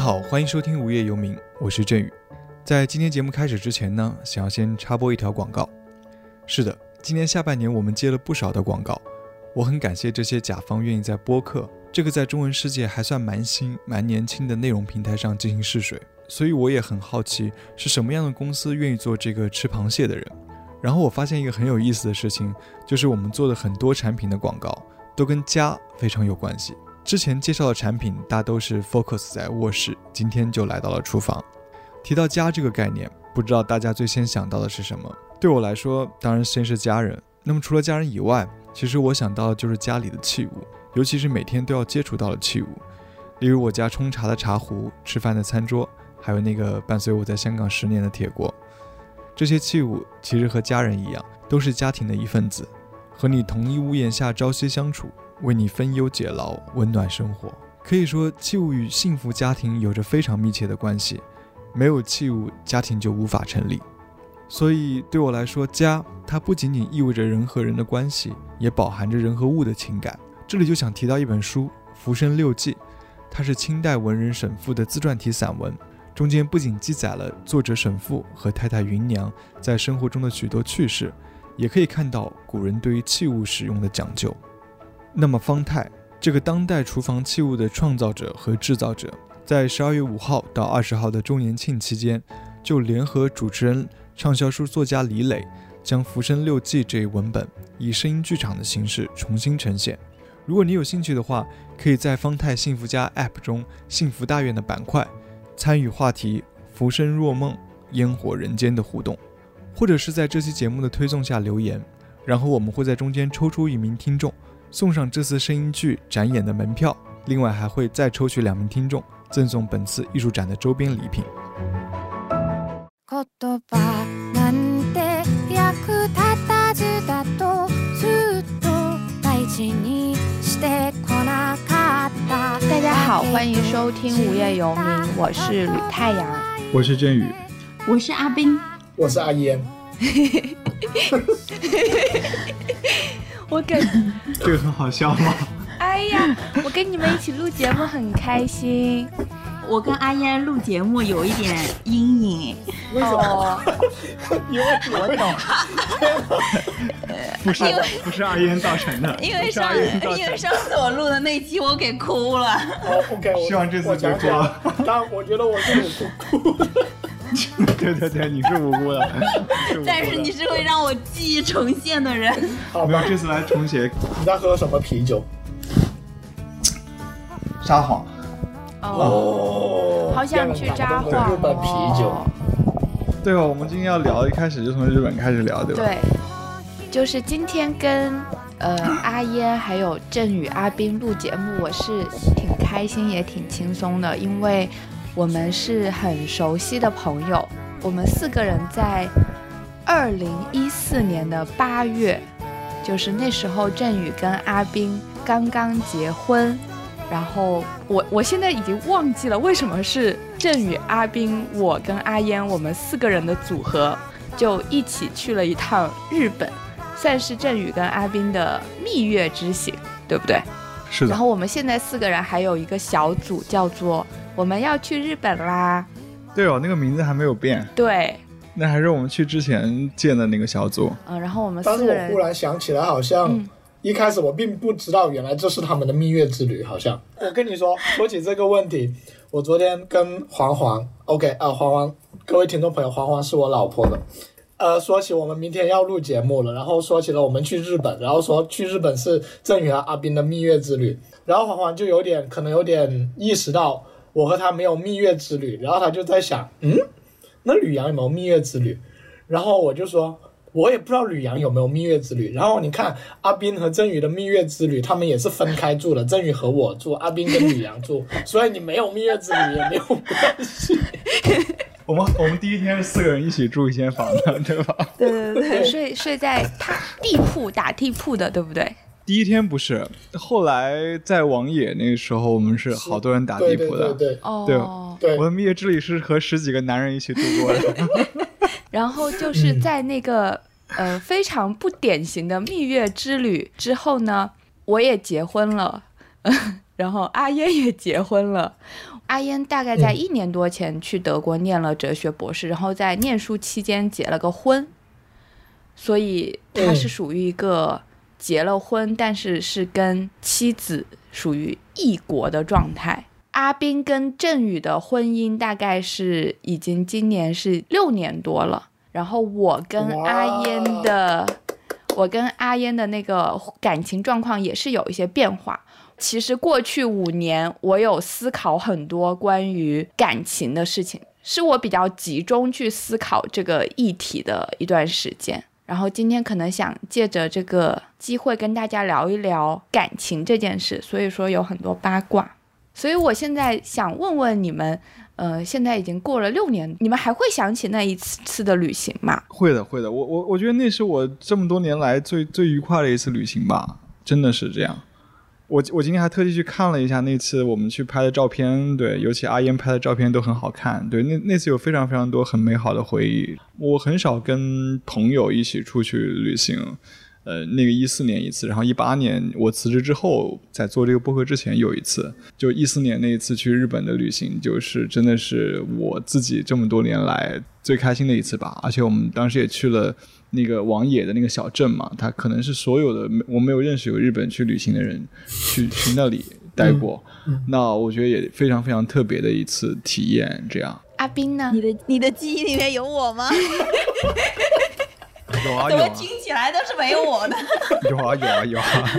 好，欢迎收听《无业游民》，我是振宇。在今天节目开始之前呢，想要先插播一条广告。是的，今年下半年我们接了不少的广告，我很感谢这些甲方愿意在播客这个在中文世界还算蛮新、蛮年轻的内容平台上进行试水。所以我也很好奇，是什么样的公司愿意做这个吃螃蟹的人。然后我发现一个很有意思的事情，就是我们做的很多产品的广告都跟家非常有关系。之前介绍的产品大都是 focus 在卧室，今天就来到了厨房。提到家这个概念，不知道大家最先想到的是什么？对我来说，当然先是家人。那么除了家人以外，其实我想到的就是家里的器物，尤其是每天都要接触到的器物，例如我家冲茶的茶壶、吃饭的餐桌，还有那个伴随我在香港十年的铁锅。这些器物其实和家人一样，都是家庭的一份子，和你同一屋檐下朝夕相处。为你分忧解劳，温暖生活。可以说，器物与幸福家庭有着非常密切的关系。没有器物，家庭就无法成立。所以，对我来说，家它不仅仅意味着人和人的关系，也饱含着人和物的情感。这里就想提到一本书《浮生六记》，它是清代文人沈复的自传体散文，中间不仅记载了作者沈复和太太芸娘在生活中的许多趣事，也可以看到古人对于器物使用的讲究。那么方太这个当代厨房器物的创造者和制造者，在十二月五号到二十号的周年庆期间，就联合主持人、畅销书作家李磊，将《浮生六记》这一文本以声音剧场的形式重新呈现。如果你有兴趣的话，可以在方太幸福家 App 中“幸福大院”的板块参与话题“浮生若梦，烟火人间”的互动，或者是在这期节目的推送下留言，然后我们会在中间抽出一名听众。送上这次声音剧展演的门票，另外还会再抽取两名听众，赠送本次艺术展的周边礼品。大家好，欢迎收听《无业游民》，我是吕太阳，我是振宇，我是阿斌，我是阿烟。我感 这个很好笑吗？哎呀，我跟你们一起录节目很开心。我跟阿嫣录节目有一点阴影。为什么，因为我懂。不是，不是阿嫣造成的。因为上因为上次我录的那期我给哭了。哦，OK，希望这次别哭了。但我觉得我是无辜。对对对，你是无辜的。但是你是会让我记忆重现的人。好，没有，这次来重写。你在喝什么啤酒？撒谎。哦，好想去札幌。日本啤酒。对吧？我们今天要聊，一开始就从日本开始聊，对吧？对，就是今天跟呃阿烟还有振宇、阿斌录节目，我是挺开心也挺轻松的，因为。我们是很熟悉的朋友，我们四个人在二零一四年的八月，就是那时候振宇跟阿斌刚刚结婚，然后我我现在已经忘记了为什么是振宇、阿斌、我跟阿烟我们四个人的组合，就一起去了一趟日本，算是振宇跟阿斌的蜜月之行，对不对？是的。然后我们现在四个人还有一个小组，叫做。我们要去日本啦！对哦，那个名字还没有变。对，那还是我们去之前建的那个小组。嗯，然后我们但是我忽然想起来，好像一开始我并不知道，原来这是他们的蜜月之旅。好像我跟你说，说起这个问题，我昨天跟黄黄，OK 啊，黄黄，各位听众朋友，黄黄是我老婆的。呃，说起我们明天要录节目了，然后说起了我们去日本，然后说去日本是郑宇和阿斌的蜜月之旅，然后黄黄就有点可能有点意识到。我和他没有蜜月之旅，然后他就在想，嗯，那吕阳有没有蜜月之旅？然后我就说，我也不知道吕阳有没有蜜月之旅。然后你看阿斌和振宇的蜜月之旅，他们也是分开住的，振宇和我住，阿斌跟吕阳住，所以你没有蜜月之旅也没有关系。我们我们第一天是四个人一起住一间房的，对吧？对对对，睡睡在他地铺打地铺的，对不对？第一天不是，后来在王野那个时候，我们是好多人打地铺的。对对对。对，我的蜜月之旅是和十几个男人一起度过的。然后就是在那个呃非常不典型的蜜月之旅之后呢，我也结婚了，然后阿烟也结婚了。阿烟大概在一年多前去德国念了哲学博士，然后在念书期间结了个婚，所以她是属于一个结了婚，但是是跟妻子属于异国的状态。阿斌跟振宇的婚姻大概是已经今年是六年多了，然后我跟阿烟的，我跟阿烟的那个感情状况也是有一些变化。其实过去五年，我有思考很多关于感情的事情，是我比较集中去思考这个议题的一段时间。然后今天可能想借着这个机会跟大家聊一聊感情这件事，所以说有很多八卦。所以我现在想问问你们，呃，现在已经过了六年，你们还会想起那一次次的旅行吗？会的，会的。我我我觉得那是我这么多年来最最愉快的一次旅行吧，真的是这样。我我今天还特地去看了一下那次我们去拍的照片，对，尤其阿烟拍的照片都很好看，对，那那次有非常非常多很美好的回忆。我很少跟朋友一起出去旅行，呃，那个一四年一次，然后一八年我辞职之后，在做这个播客之前有一次，就一四年那一次去日本的旅行，就是真的是我自己这么多年来最开心的一次吧，而且我们当时也去了。那个王野的那个小镇嘛，他可能是所有的我没有认识有日本去旅行的人去去那里待过，那我觉得也非常非常特别的一次体验。这样，阿斌呢？你的你的记忆里面有我吗？有 啊有啊，听起来都是没有我的。有啊有啊有啊，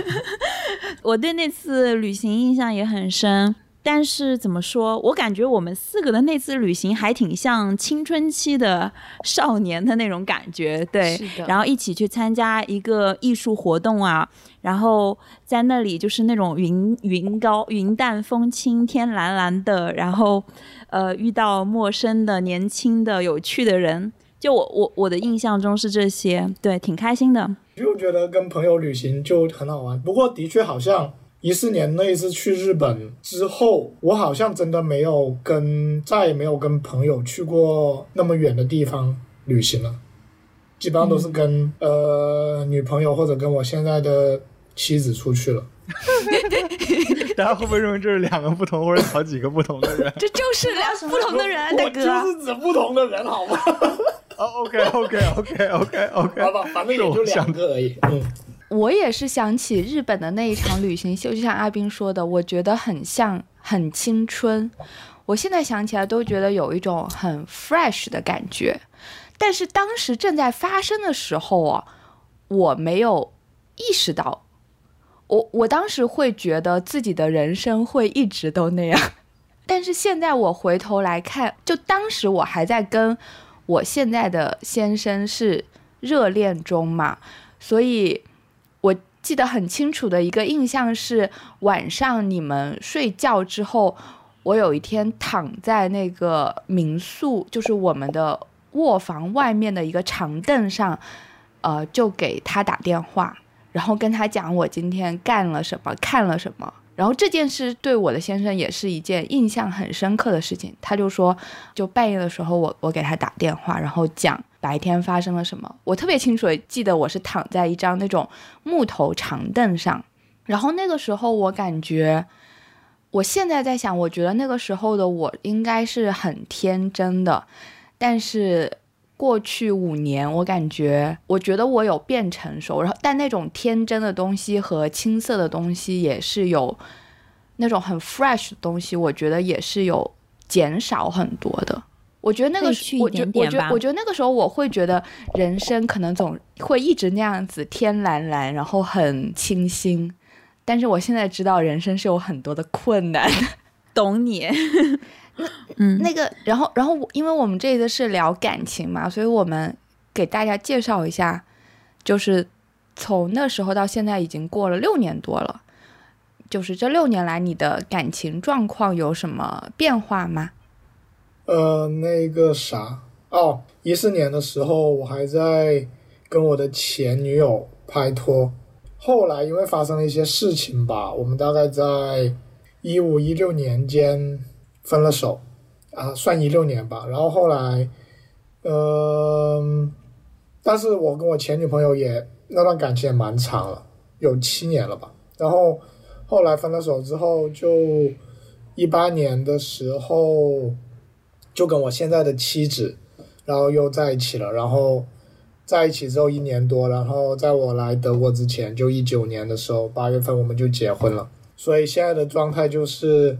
我对那次旅行印象也很深。但是怎么说，我感觉我们四个的那次旅行还挺像青春期的少年的那种感觉，对。然后一起去参加一个艺术活动啊，然后在那里就是那种云云高云淡风轻，天蓝蓝的，然后呃遇到陌生的、年轻的、有趣的人，就我我我的印象中是这些，对，挺开心的。就觉得跟朋友旅行就很好玩，不过的确好像。一四年那一次去日本之后，我好像真的没有跟再也没有跟朋友去过那么远的地方旅行了，基本上都是跟呃女朋友或者跟我现在的妻子出去了。大家会不会认为这是两个不同或者好几个不同的人？这就是两不同的人，大哥。就是指不同的人，好吗？哦，OK，OK，OK，OK，OK，好吧，反正也就两个而已，嗯。我也是想起日本的那一场旅行秀，就像阿斌说的，我觉得很像很青春。我现在想起来都觉得有一种很 fresh 的感觉，但是当时正在发生的时候啊，我没有意识到，我我当时会觉得自己的人生会一直都那样，但是现在我回头来看，就当时我还在跟我现在的先生是热恋中嘛，所以。记得很清楚的一个印象是，晚上你们睡觉之后，我有一天躺在那个民宿，就是我们的卧房外面的一个长凳上，呃，就给他打电话，然后跟他讲我今天干了什么，看了什么。然后这件事对我的先生也是一件印象很深刻的事情。他就说，就半夜的时候，我我给他打电话，然后讲白天发生了什么。我特别清楚记得，我是躺在一张那种木头长凳上。然后那个时候，我感觉，我现在在想，我觉得那个时候的我应该是很天真的，但是。过去五年，我感觉，我觉得我有变成熟，然后但那种天真的东西和青涩的东西也是有，那种很 fresh 的东西，我觉得也是有减少很多的。我觉得那个，我觉我觉我觉得那个时候我会觉得人生可能总会一直那样子天蓝蓝，然后很清新。但是我现在知道人生是有很多的困难，懂你。那嗯，那个，然后，然后，因为我们这次是聊感情嘛，所以我们给大家介绍一下，就是从那时候到现在已经过了六年多了，就是这六年来你的感情状况有什么变化吗？呃，那个啥，哦，一四年的时候我还在跟我的前女友拍拖，后来因为发生了一些事情吧，我们大概在一五一六年间。分了手，啊，算一六年吧。然后后来，嗯，但是我跟我前女朋友也那段感情也蛮长了，有七年了吧。然后后来分了手之后，就一八年的时候就跟我现在的妻子，然后又在一起了，然后在一起之后一年多，然后在我来德国之前，就一九年的时候八月份我们就结婚了，所以现在的状态就是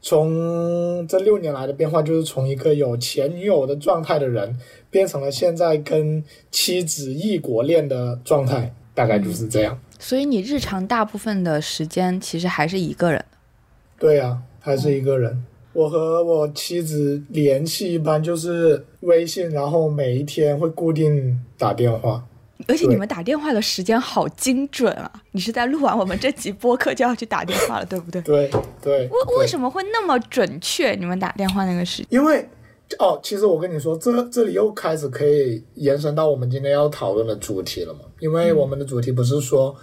从这六年来的变化，就是从一个有前女友的状态的人，变成了现在跟妻子异国恋的状态，大概就是这样。所以你日常大部分的时间其实还是一个人。对呀、还是一个人。我和我妻子联系一般就是微信，然后每一天会固定打电话。而且你们打电话的时间好精准啊！你是在录完我们这集播客就要去打电话了，对不对？对对。为为什么会那么准确？你们打电话那个时间？因为哦，其实我跟你说，这这里又开始可以延伸到我们今天要讨论的主题了嘛。因为我们的主题不是说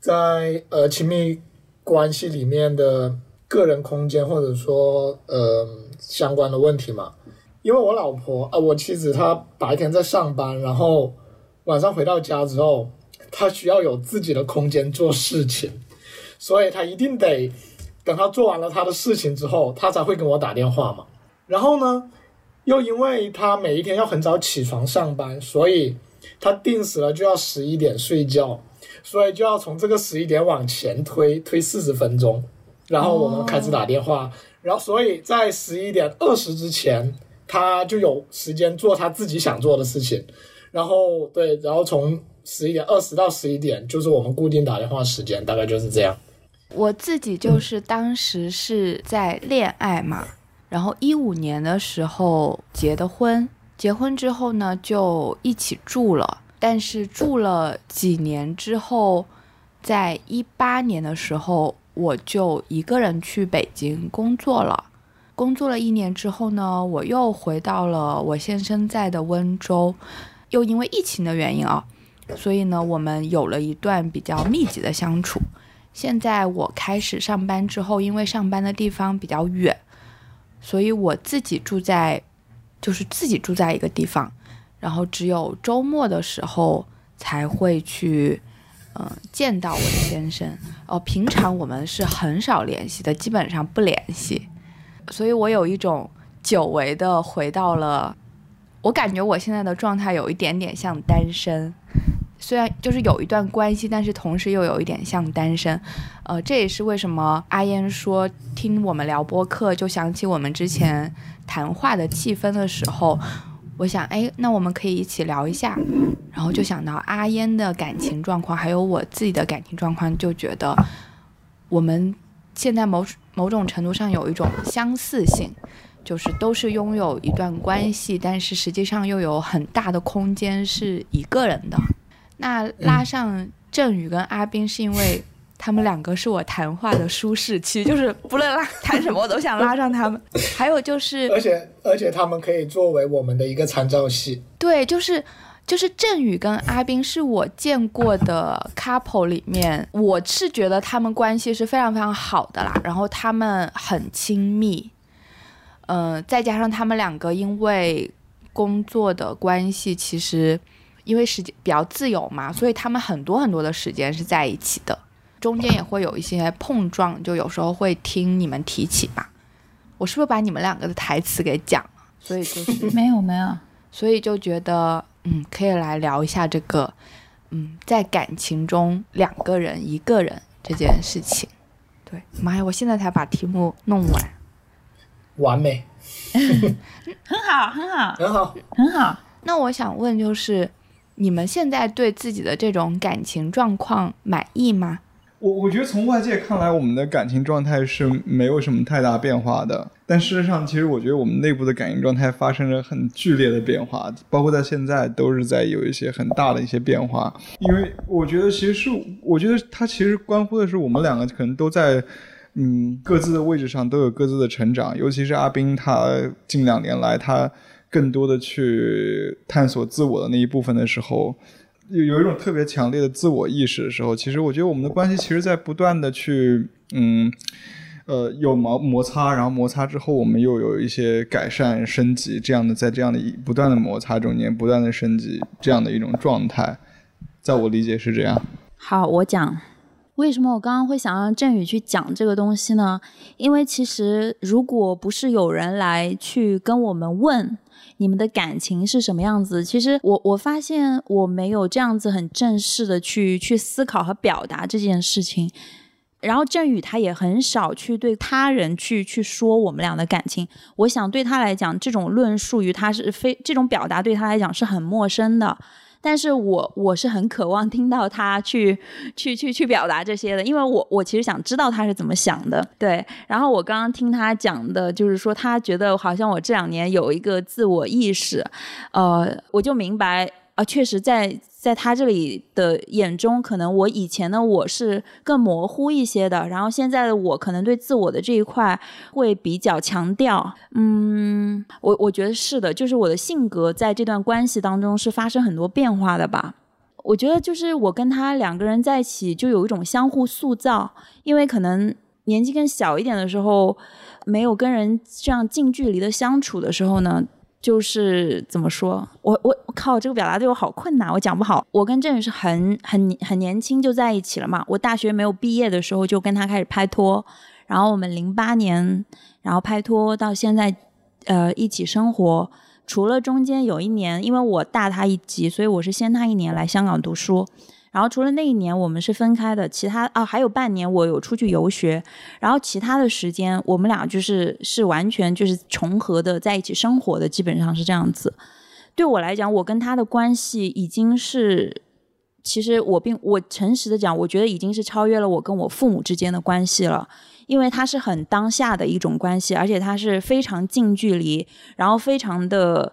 在呃亲密关系里面的个人空间，或者说呃相关的问题嘛。因为我老婆啊、我妻子她白天在上班，然后晚上回到家之后，她需要有自己的空间做事情，所以她一定得等她做完了她的事情之后，她才会跟我打电话嘛。然后呢，又因为她每一天要很早起床上班，所以她定死了就要十一点睡觉，所以就要从这个十一点往前推推四十分钟，然后我们开始打电话，然后所以在十一点二十之前，他就有时间做他自己想做的事情，然后对，然后从十一点二十到十一点就是我们固定打电话时间，大概就是这样。我自己就是当时是在恋爱嘛，然后一五年的时候结的婚，结婚之后呢就一起住了，但是住了几年之后，在一八年的时候我就一个人去北京工作了。工作了一年之后呢，我又回到了我先生在的温州，又因为疫情的原因啊，所以呢，我们有了一段比较密集的相处。现在我开始上班之后，因为上班的地方比较远，所以我自己住在，就是自己住在一个地方，然后只有周末的时候才会去，嗯、见到我的先生。哦，平常我们是很少联系的，基本上不联系，所以我有一种久违的回到了，我感觉我现在的状态有一点点像单身。虽然就是有一段关系，但是同时又有一点像单身，呃，这也是为什么阿燕说听我们聊播客就想起我们之前谈话的气氛的时候，我想，哎，那我们可以一起聊一下，然后就想到阿烟的感情状况，还有我自己的感情状况，就觉得我们现在某某种程度上有一种相似性。就是都是拥有一段关系，但是实际上又有很大的空间是一个人的。那拉上郑宇跟阿斌，是因为他们两个是我谈话的舒适区，就是不论拉谈什么，我都想拉上他们。还有就是，而且而且他们可以作为我们的一个参照系。对，就是就是郑宇跟阿斌是我见过的 couple 里面，我是觉得他们关系是非常非常好的啦，然后他们很亲密，嗯、再加上他们两个因为工作的关系，其实因为时间比较自由嘛，所以他们很多很多的时间是在一起的，中间也会有一些碰撞，就有时候会听你们提起吧。我是不是把你们两个的台词给讲了？所以就是 没有没有，所以就觉得，嗯，可以来聊一下这个，嗯，在感情中两个人一个人这件事情。对，妈呀，我现在才把题目弄完。完美，很好很好很好。很好。那我想问，就是你们现在对自己的这种感情状况满意吗？我我觉得从外界看来，我们的感情状态是没有什么太大变化的。但事实上，其实我觉得我们内部的感情状态发生了很剧烈的变化，包括在现在都是在有一些很大的一些变化。因为我觉得，其实是我觉得它其实关乎的是我们两个可能都在。嗯，各自的位置上都有各自的成长，尤其是阿斌，他近两年来他更多的去探索自我的那一部分的时候，有有一种特别强烈的自我意识的时候，其实我觉得我们的关系其实在不断的去嗯。呃，有摩摩擦，然后摩擦之后，我们又有一些改善、升级，这样的在这样的不断的摩擦中间，不断的升级，这样的一种状态，在我理解是这样。好，我讲，为什么我刚刚会想让振宇去讲这个东西呢？因为其实如果不是有人来去跟我们问你们的感情是什么样子，其实我我发现我没有这样子很正式的去去思考和表达这件事情。然后振宇他也很少去对他人去去说我们俩的感情。我想对他来讲，这种论述于他是非这种表达对他来讲是很陌生的。但是我我是很渴望听到他去去去去表达这些的，因为我我其实想知道他是怎么想的，对。然后我刚刚听他讲的，就是说他觉得好像我这两年有一个自我意识，呃，我就明白啊，确实在。在他这里的眼中，可能我以前的我是更模糊一些的，然后现在的我可能对自我的这一块会比较强调。嗯，我我觉得是的，就是我的性格在这段关系当中是发生很多变化的吧。我觉得就是我跟他两个人在一起，就有一种相互塑造，因为可能年纪更小一点的时候，没有跟人这样近距离的相处的时候呢。就是怎么说，我我我靠，这个表达对我好困难，我讲不好。我跟郑宇是很很很年轻就在一起了嘛，我大学没有毕业的时候就跟他开始拍拖，然后我们零八年然后拍拖到现在，呃，一起生活。除了中间有一年，因为我大他一级，所以我是先他一年来香港读书。然后除了那一年我们是分开的，其他啊还有半年我有出去游学，然后其他的时间我们俩就是是完全就是重合的在一起生活的，基本上是这样子。对我来讲，我跟他的关系已经是，其实我并我诚实的讲，我觉得已经是超越了我跟我父母之间的关系了，因为他是很当下的一种关系，而且他是非常近距离，然后非常的。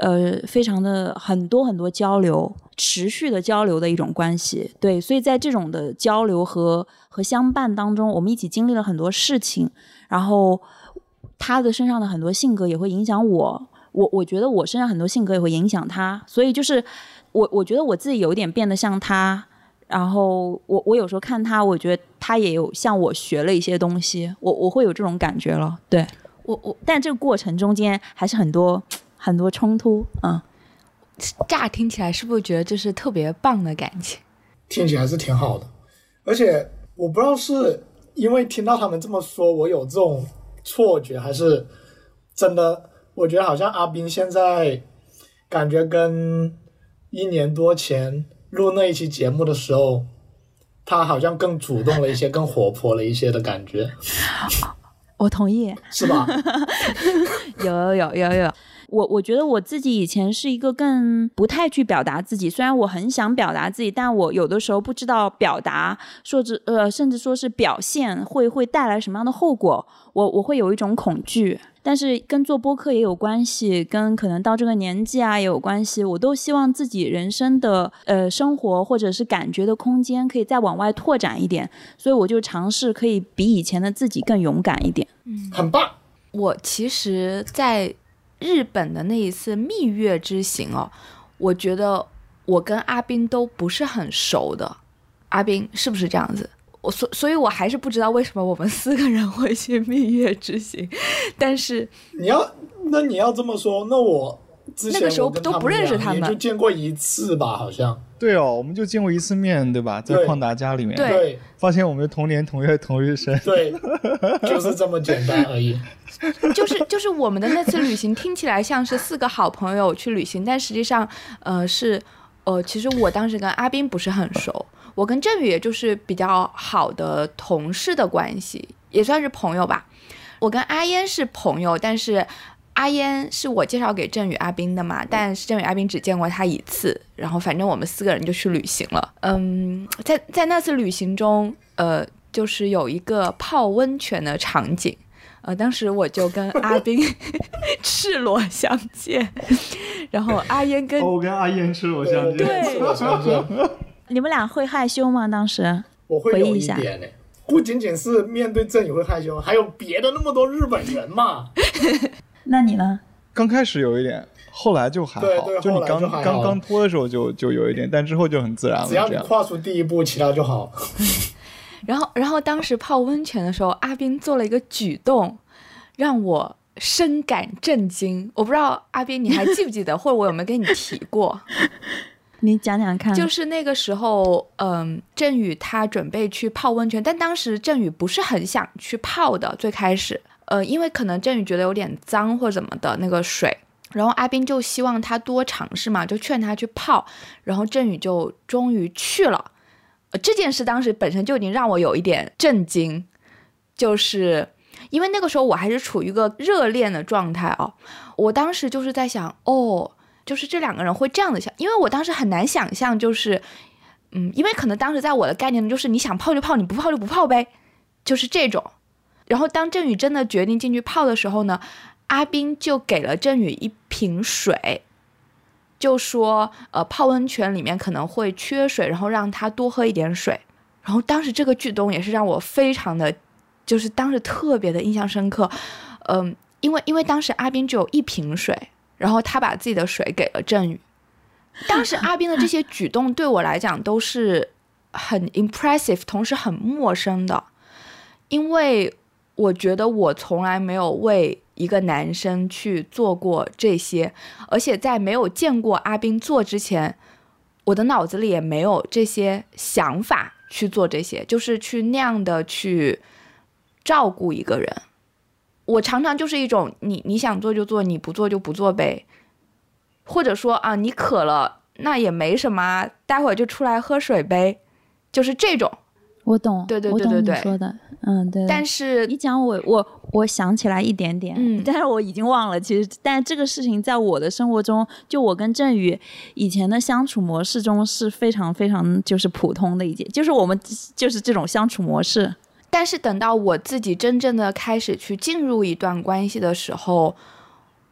呃，非常的很多很多交流，持续的交流的一种关系，对，所以在这种的交流和和相伴当中，我们一起经历了很多事情，然后他的身上的很多性格也会影响我，我我觉得我身上很多性格也会影响他，所以就是我我觉得我自己有点变得像他，然后我我有时候看他，我觉得他也有向我学了一些东西，我我会有这种感觉了，对我我，但这个过程中间还是很多。很多冲突，嗯，乍听起来是不是觉得就是特别棒的感情？听起来是挺好的，而且我不知道是因为听到他们这么说，我有这种错觉，还是真的？我觉得好像阿斌现在感觉跟一年多前录那一期节目的时候，他好像更主动了一些，更活泼了一些的感觉。我同意，是吧？有有有有有。我我觉得我自己以前是一个更不太去表达自己，虽然我很想表达自己，但我有的时候不知道表达，说至呃，甚至说是表现会会带来什么样的后果，我我会有一种恐惧。但是跟做播客也有关系，跟可能到这个年纪啊也有关系。我都希望自己人生的呃生活或者是感觉的空间可以再往外拓展一点，所以我就尝试可以比以前的自己更勇敢一点。嗯，很棒。我其实，在。日本的那一次蜜月之行哦，我觉得我跟阿斌都不是很熟的，阿斌是不是这样子？我所所以，我还是不知道为什么我们四个人会去蜜月之行。但是你要那你要这么说，那我那个时候都不认识他们，就见过一次吧，好像。对哦，我们就见过一次面，对吧？在旷达家里面，对，发现我们同年同月同日生，对，就是这么简单而已。就是就是我们的那次旅行听起来像是四个好朋友去旅行，但实际上，呃，是，呃，其实我当时跟阿斌不是很熟，我跟振宇也就是比较好的同事的关系，也算是朋友吧。我跟阿嫣是朋友，但是。阿烟是我介绍给振宇、阿斌的嘛，但是振宇、阿斌只见过他一次，然后反正我们四个人就去旅行了。嗯，在在那次旅行中，呃，就是有一个泡温泉的场景，呃，当时我就跟阿斌 赤裸相见，然后阿烟跟我跟阿烟赤裸相见，对，你们俩会害羞吗？当时我会有一点呢，不仅仅是面对振宇会害羞，还有别的那么多日本人嘛。那你呢？刚开始有一点，后来就还好。就你刚刚刚脱的时候就就有一点，但之后就很自然了。只要你跨出第一步，其他就好。然后，然后当时泡温泉的时候，阿斌做了一个举动，让我深感震惊。我不知道阿斌你还记不记得，或者我有没有跟你提过？你讲讲看。就是那个时候，嗯，振宇他准备去泡温泉，但当时振宇不是很想去泡的，最开始，呃，因为可能振宇觉得有点脏或者怎么的那个水，然后阿斌就希望他多尝试嘛，就劝他去泡，然后振宇就终于去了。呃，这件事当时本身就已经让我有一点震惊，就是因为那个时候我还是处于一个热恋的状态哦，我当时就是在想，哦。就是这两个人会这样的想，因为我当时很难想象，就是，嗯，因为可能当时在我的概念就是你想泡就泡，你不泡就不泡呗，就是这种。然后当振宇真的决定进去泡的时候呢，阿斌就给了振宇一瓶水，就说，呃，泡温泉里面可能会缺水，然后让他多喝一点水。然后当时这个举动也是让我非常的，就是当时特别的印象深刻，嗯，因为因为当时阿斌只有一瓶水。然后他把自己的水给了振宇，当时阿斌的这些举动对我来讲都是很 impressive，同时很陌生的，因为我觉得我从来没有为一个男生去做过这些，而且在没有见过阿斌做之前，我的脑子里也没有这些想法去做这些，就是去那样的去照顾一个人。我常常就是一种你你想做就做，你不做就不做呗，或者说啊，你渴了那也没什么，待会儿就出来喝水呗，就是这种。我懂，对对对对对，说的，嗯对。但是你讲我我我想起来一点点，嗯，但是我已经忘了。其实，但这个事情在我的生活中，就我跟振宇以前的相处模式中是非常非常就是普通的一件，就是我们就是这种相处模式。但是等到我自己真正的开始去进入一段关系的时候，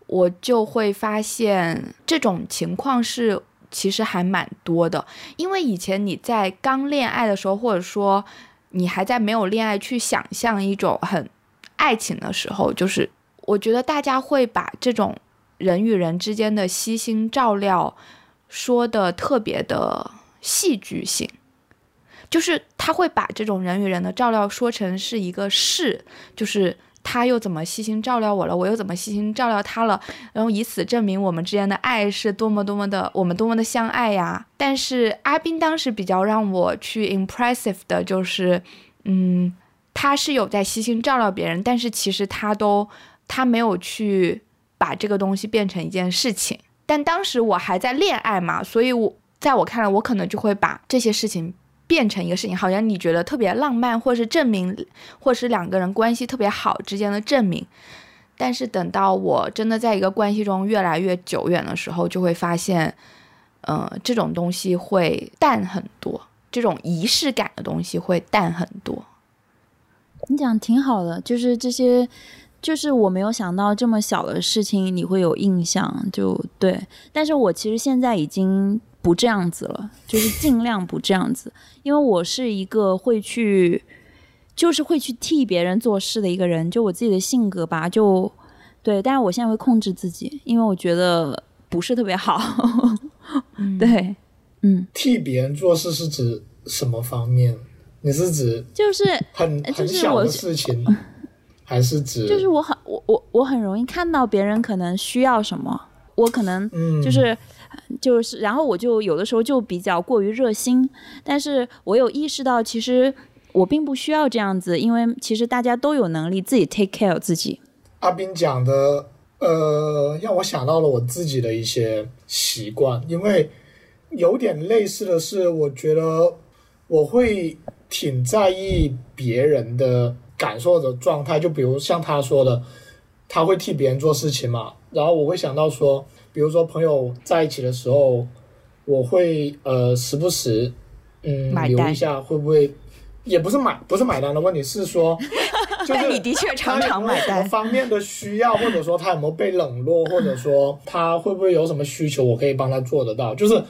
我就会发现这种情况是其实还蛮多的。因为以前你在刚恋爱的时候，或者说你还在没有恋爱去想象一种很爱情的时候，就是我觉得大家会把这种人与人之间的悉心照料说的特别的戏剧性。就是他会把这种人与人的照料说成是一个事，就是他又怎么细心照料我了，我又怎么细心照料他了，然后以此证明我们之间的爱是多么多么的，我们多么的相爱呀。但是阿斌当时比较让我去 impressive 的就是，嗯，他是有在细心照料别人，但是其实他都他没有去把这个东西变成一件事情。但当时我还在恋爱嘛，所以我在我看来，我可能就会把这些事情。变成一个事情，好像你觉得特别浪漫，或是证明，或是两个人关系特别好之间的证明。但是等到我真的在一个关系中越来越久远的时候，就会发现，呃，这种东西会淡很多，这种仪式感的东西会淡很多。你讲挺好的，就是这些，就是我没有想到这么小的事情你会有印象，就对。但是我其实现在已经。不这样子了，就是尽量不这样子，因为我是一个会去，就是会去替别人做事的一个人，就我自己的性格吧，就对。但是我现在会控制自己，因为我觉得不是特别好。对，嗯。替别人做事是指什么方面？你是指就是很很小的事情，还是指就是我很我我我很容易看到别人可能需要什么，我可能就是。就是，然后我就有的时候就比较过于热心，但是我有意识到，其实我并不需要这样子，因为其实大家都有能力自己 take care 自己。阿斌讲的，呃，让我想到了我自己的一些习惯，因为有点类似的是，我觉得我会挺在意别人的感受的状态，就比如像他说的，他会替别人做事情嘛，然后我会想到说。比如说朋友在一起的时候，我会呃时不时嗯留一下，会不会也不是买不是买单的问题，是说，就是你的确常常买单。方面的需要，或者说他有没有被冷落，或者说他会不会有什么需求，我可以帮他做得到。就是，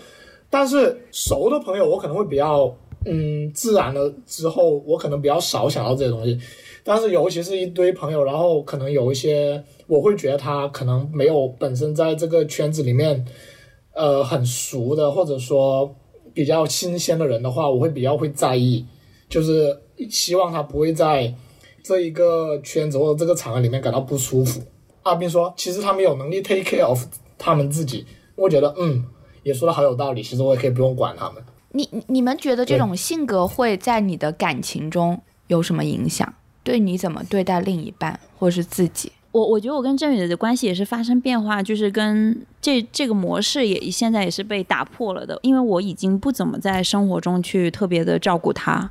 但是熟的朋友，我可能会比较嗯自然的之后，我可能比较少想到这些东西。但是尤其是一堆朋友，然后可能有一些。我会觉得他可能没有本身在这个圈子里面，呃，很熟的，或者说比较新鲜的人的话，我会比较会在意，就是希望他不会在这一个圈子或者这个场合里面感到不舒服。阿斌说，其实他们有能力 take care of 他们自己，我觉得嗯也说的好有道理，其实我也可以不用管他们。你你们觉得这种性格会在你的感情中有什么影响？对你怎么对待另一半或是自己？我我觉得我跟郑宇的关系也是发生变化，就是跟这这个模式也现在也是被打破了的，因为我已经不怎么在生活中去特别的照顾他，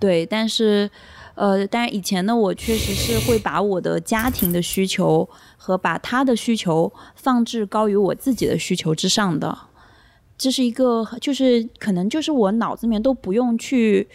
对，但是呃，但是以前呢，我确实是会把我的家庭的需求和把他的需求放置高于我自己的需求之上的，这是一个就是可能就是我脑子里面都不用去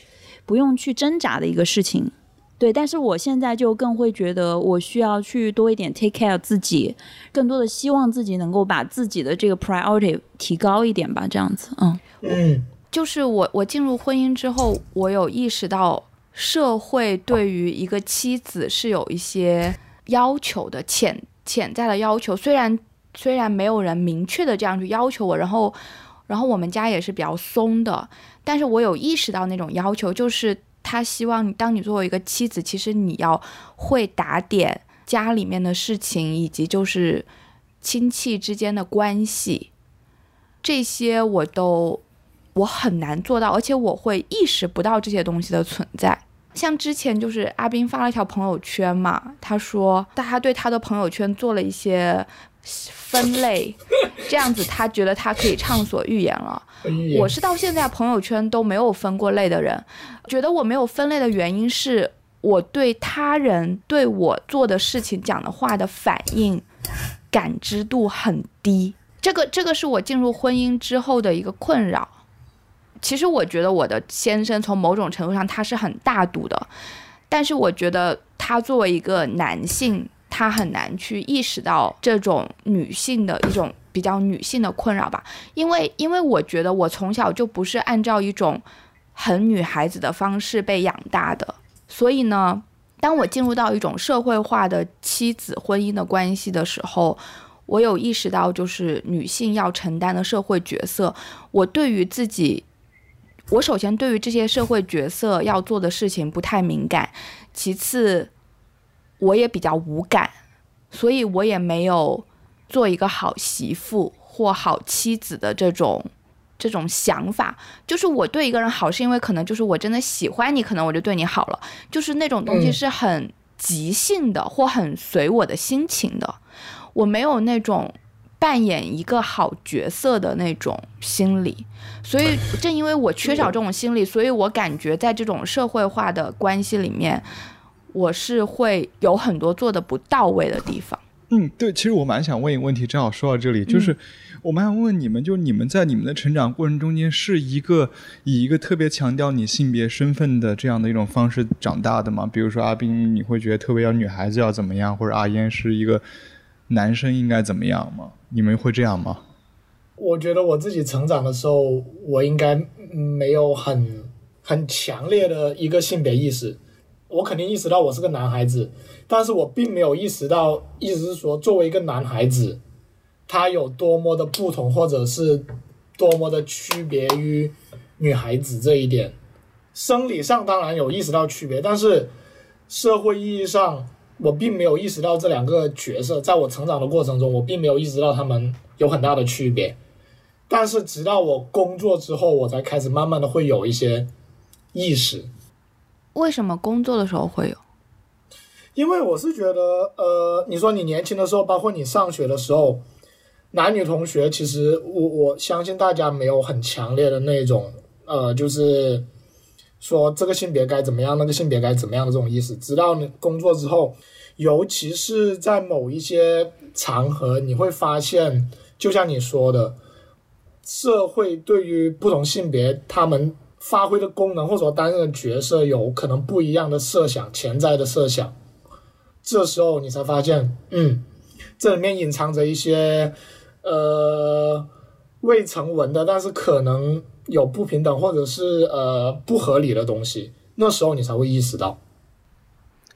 不用去挣扎的一个事情。对，但是我现在就更会觉得，我需要去多一点 take care 自己，更多的希望自己能够把自己的这个 priority 提高一点吧，这样子，嗯嗯，就是我我进入婚姻之后，我有意识到社会对于一个妻子是有一些要求的，潜潜在的要求，虽然虽然没有人明确的这样去要求我，然后然后我们家也是比较松的，但是我有意识到那种要求，就是。他希望你，当你作为一个妻子，其实你要会打点家里面的事情，以及就是亲戚之间的关系，这些我都我很难做到，而且我会意识不到这些东西的存在。像之前就是阿斌发了一条朋友圈嘛，他说大家对他的朋友圈做了一些。分类，这样子他觉得他可以畅所欲言了。我是到现在朋友圈都没有分过类的人，觉得我没有分类的原因是我对他人对我做的事情讲的话的反应感知度很低。这个这个是我进入婚姻之后的一个困扰。其实我觉得我的先生从某种程度上他是很大度的，但是我觉得他作为一个男性。他很难去意识到这种女性的一种比较女性的困扰吧，因为因为我觉得我从小就不是按照一种很女孩子的方式被养大的，所以呢，当我进入到一种社会化的妻子婚姻的关系的时候，我有意识到就是女性要承担的社会角色，我对于自己，我首先对于这些社会角色要做的事情不太敏感，其次。我也比较无感，所以我也没有做一个好媳妇或好妻子的这种这种想法。就是我对一个人好，是因为可能就是我真的喜欢你，可能我就对你好了。就是那种东西是很即兴的，或很随我的心情的。我没有那种扮演一个好角色的那种心理，所以正因为我缺少这种心理，所以我感觉在这种社会化的关系里面。我是会有很多做的不到位的地方。嗯，对，其实我蛮想问一个问题，正好说到这里，就是我蛮想问你们，就你们在你们的成长过程中间，是一个以一个特别强调你性别身份的这样的一种方式长大的吗？比如说阿斌，你会觉得特别要女孩子要怎么样，或者阿烟是一个男生应该怎么样吗？你们会这样吗？我觉得我自己成长的时候，我应该没有很很强烈的一个性别意识。我肯定意识到我是个男孩子，但是我并没有意识到，意思是说，作为一个男孩子，他有多么的不同，或者是多么的区别于女孩子这一点。生理上当然有意识到区别，但是社会意义上，我并没有意识到这两个角色，在我成长的过程中，我并没有意识到他们有很大的区别。但是直到我工作之后，我才开始慢慢的会有一些意识。为什么工作的时候会有？因为我是觉得，呃，你说你年轻的时候，包括你上学的时候，男女同学，其实我我相信大家没有很强烈的那种，呃，就是说这个性别该怎么样，那个性别该怎么样的这种意思。直到你工作之后，尤其是在某一些场合，你会发现，就像你说的，社会对于不同性别他们。发挥的功能或者担任的角色有可能不一样的设想，潜在的设想，这时候你才发现，嗯，这里面隐藏着一些呃未成文的，但是可能有不平等或者是呃不合理的东西，那时候你才会意识到。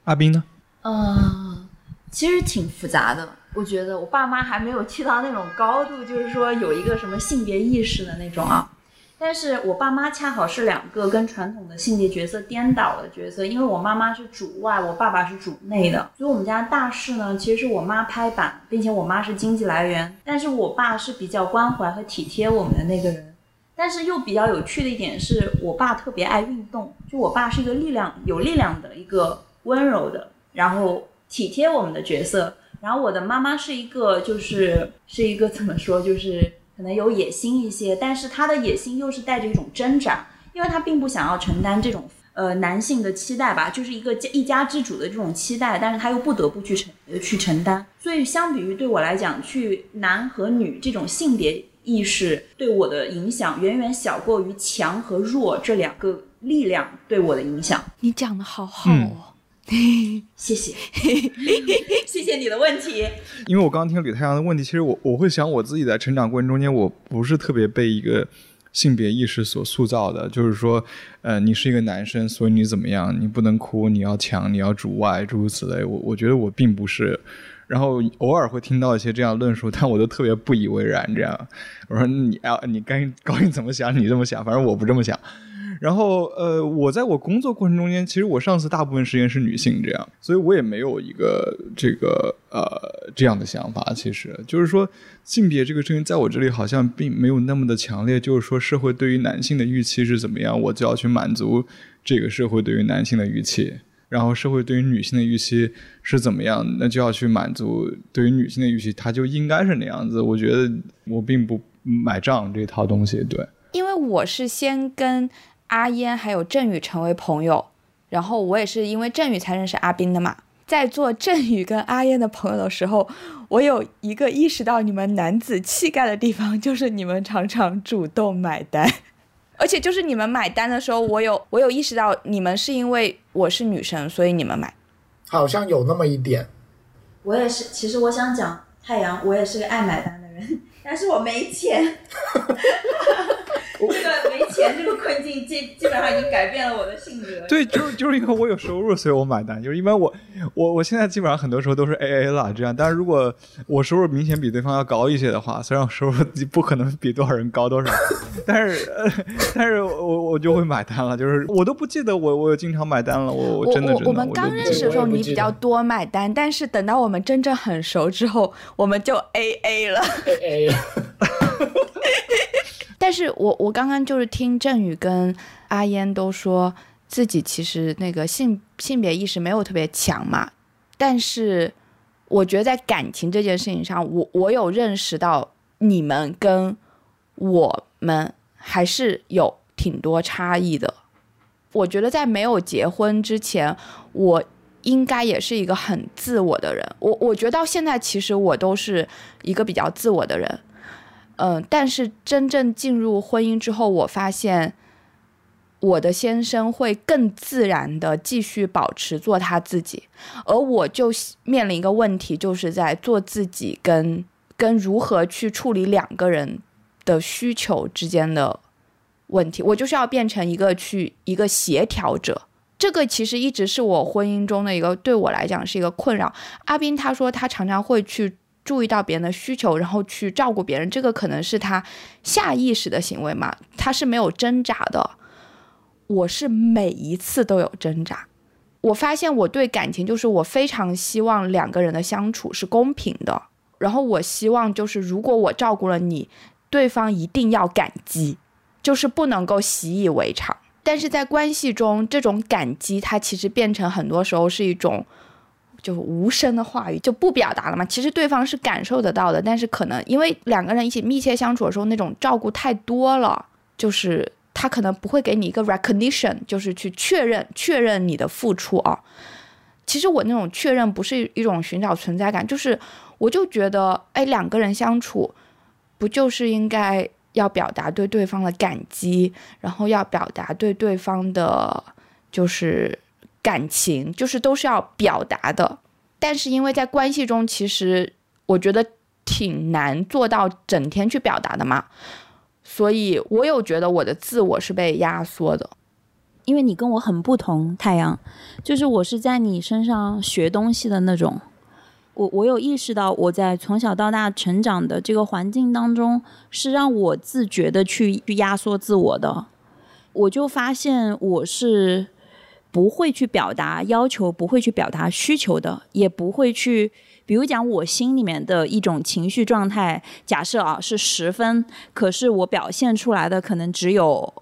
阿斌呢？嗯，其实挺复杂的，我觉得我爸妈还没有去到那种高度，就是说有一个什么性别意识的那种啊。但是我爸妈恰好是两个跟传统的性别角色颠倒的角色，因为我妈妈是主外，我爸爸是主内的，所以我们家大事呢，其实是我妈拍板，并且我妈是经济来源，但是我爸是比较关怀和体贴我们的那个人。但是又比较有趣的一点是，我爸特别爱运动，就我爸是一个力量有力量的一个温柔的，然后体贴我们的角色。然后我的妈妈是一个就是是一个怎么说，就是可能有野心一些，但是她的野心又是带着一种挣扎，因为她并不想要承担这种呃男性的期待吧，就是一个一家之主的这种期待，但是她又不得不去承去承担。所以相比于对我来讲，去男和女这种性别。意识对我的影响远远小过于强和弱这两个力量对我的影响。你讲的好好哦，谢谢，谢谢你的问题。因为我刚刚听李太阳的问题，其实我我会想我自己在成长过程中间，我不是特别被一个性别意识所塑造的，就是说，呃，你是一个男生，所以你怎么样，你不能哭，你要强，你要主外，诸如此类。我我觉得我并不是。然后偶尔会听到一些这样论述，但我都特别不以为然。这样，我说你啊，你该高兴怎么想你这么想，反正我不这么想。然后呃，我在我工作过程中间，其实我上司大部分时间是女性，这样，所以我也没有一个这个呃这样的想法。其实就是说，性别这个事情在我这里好像并没有那么的强烈。就是说，社会对于男性的预期是怎么样，我就要去满足这个社会对于男性的预期。然后社会对于女性的预期是怎么样，那就要去满足对于女性的预期，她就应该是那样子。我觉得我并不买账这套东西，对。因为我是先跟阿嫣还有振宇成为朋友，然后我也是因为振宇才认识阿斌的嘛。在做振宇跟阿烟的朋友的时候，我有一个意识到你们男子气概的地方，就是你们常常主动买单。而且就是你们买单的时候，我有我有意识到你们是因为我是女生，所以你们买，好像有那么一点。我也是，其实我想讲太阳，我也是个爱买单的人，但是我没钱。这个没钱这个困境，基基本上已经改变了我的性格。对，就是就是因为我有收入，所以我买单。就是一般我我我现在基本上很多时候都是 A A 了这样。但是如果我收入明显比对方要高一些的话，虽然我收入不可能比多少人高多少，但是呃，但是我我就会买单了。就是我都不记得我我经常买单了。我我真的真的。我们刚认识的时候你比较多买单，但是等到我们真正很熟之后，我们就 A A 了。A A。但是我我刚刚就是听郑宇跟阿烟都说自己其实那个性性别意识没有特别强嘛，但是我觉得在感情这件事情上，我我有认识到你们跟我们还是有挺多差异的。我觉得在没有结婚之前，我应该也是一个很自我的人。我我觉得到现在其实我都是一个比较自我的人。嗯，但是真正进入婚姻之后，我发现我的先生会更自然的继续保持做他自己，而我就面临一个问题，就是在做自己跟跟如何去处理两个人的需求之间的问题，我就是要变成一个去一个协调者，这个其实一直是我婚姻中的一个对我来讲是一个困扰。阿斌他说他常常会去。注意到别人的需求，然后去照顾别人，这个可能是他下意识的行为嘛？他是没有挣扎的。我是每一次都有挣扎。我发现我对感情就是我非常希望两个人的相处是公平的，然后我希望就是如果我照顾了你，对方一定要感激，就是不能够习以为常。但是在关系中，这种感激它其实变成很多时候是一种。就无声的话语就不表达了嘛？其实对方是感受得到的，但是可能因为两个人一起密切相处的时候，那种照顾太多了，就是他可能不会给你一个 recognition，就是去确认确认你的付出啊。其实我那种确认不是一种寻找存在感，就是我就觉得，哎，两个人相处不就是应该要表达对对方的感激，然后要表达对对方的，就是。感情就是都是要表达的，但是因为在关系中，其实我觉得挺难做到整天去表达的嘛，所以我有觉得我的自我是被压缩的，因为你跟我很不同，太阳，就是我是在你身上学东西的那种，我我有意识到，我在从小到大成长的这个环境当中，是让我自觉的去去压缩自我的。我就发现我是不会去表达要求，不会去表达需求的，也不会去，比如讲我心里面的一种情绪状态，假设啊是十分，可是我表现出来的可能只有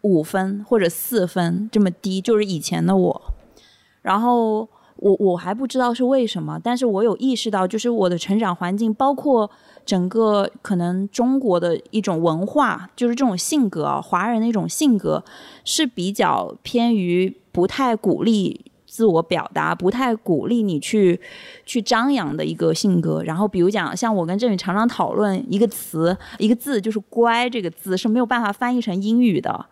五分或者四分这么低，就是以前的我，然后。我我还不知道是为什么，但是我有意识到，就是我的成长环境，包括整个可能中国的一种文化，就是这种性格啊，华人的一种性格是比较偏于不太鼓励自我表达，不太鼓励你去去张扬的一个性格。然后比如讲，像我跟郑宇常常讨论一个词、一个字，就是“乖”这个字是没有办法翻译成英语的。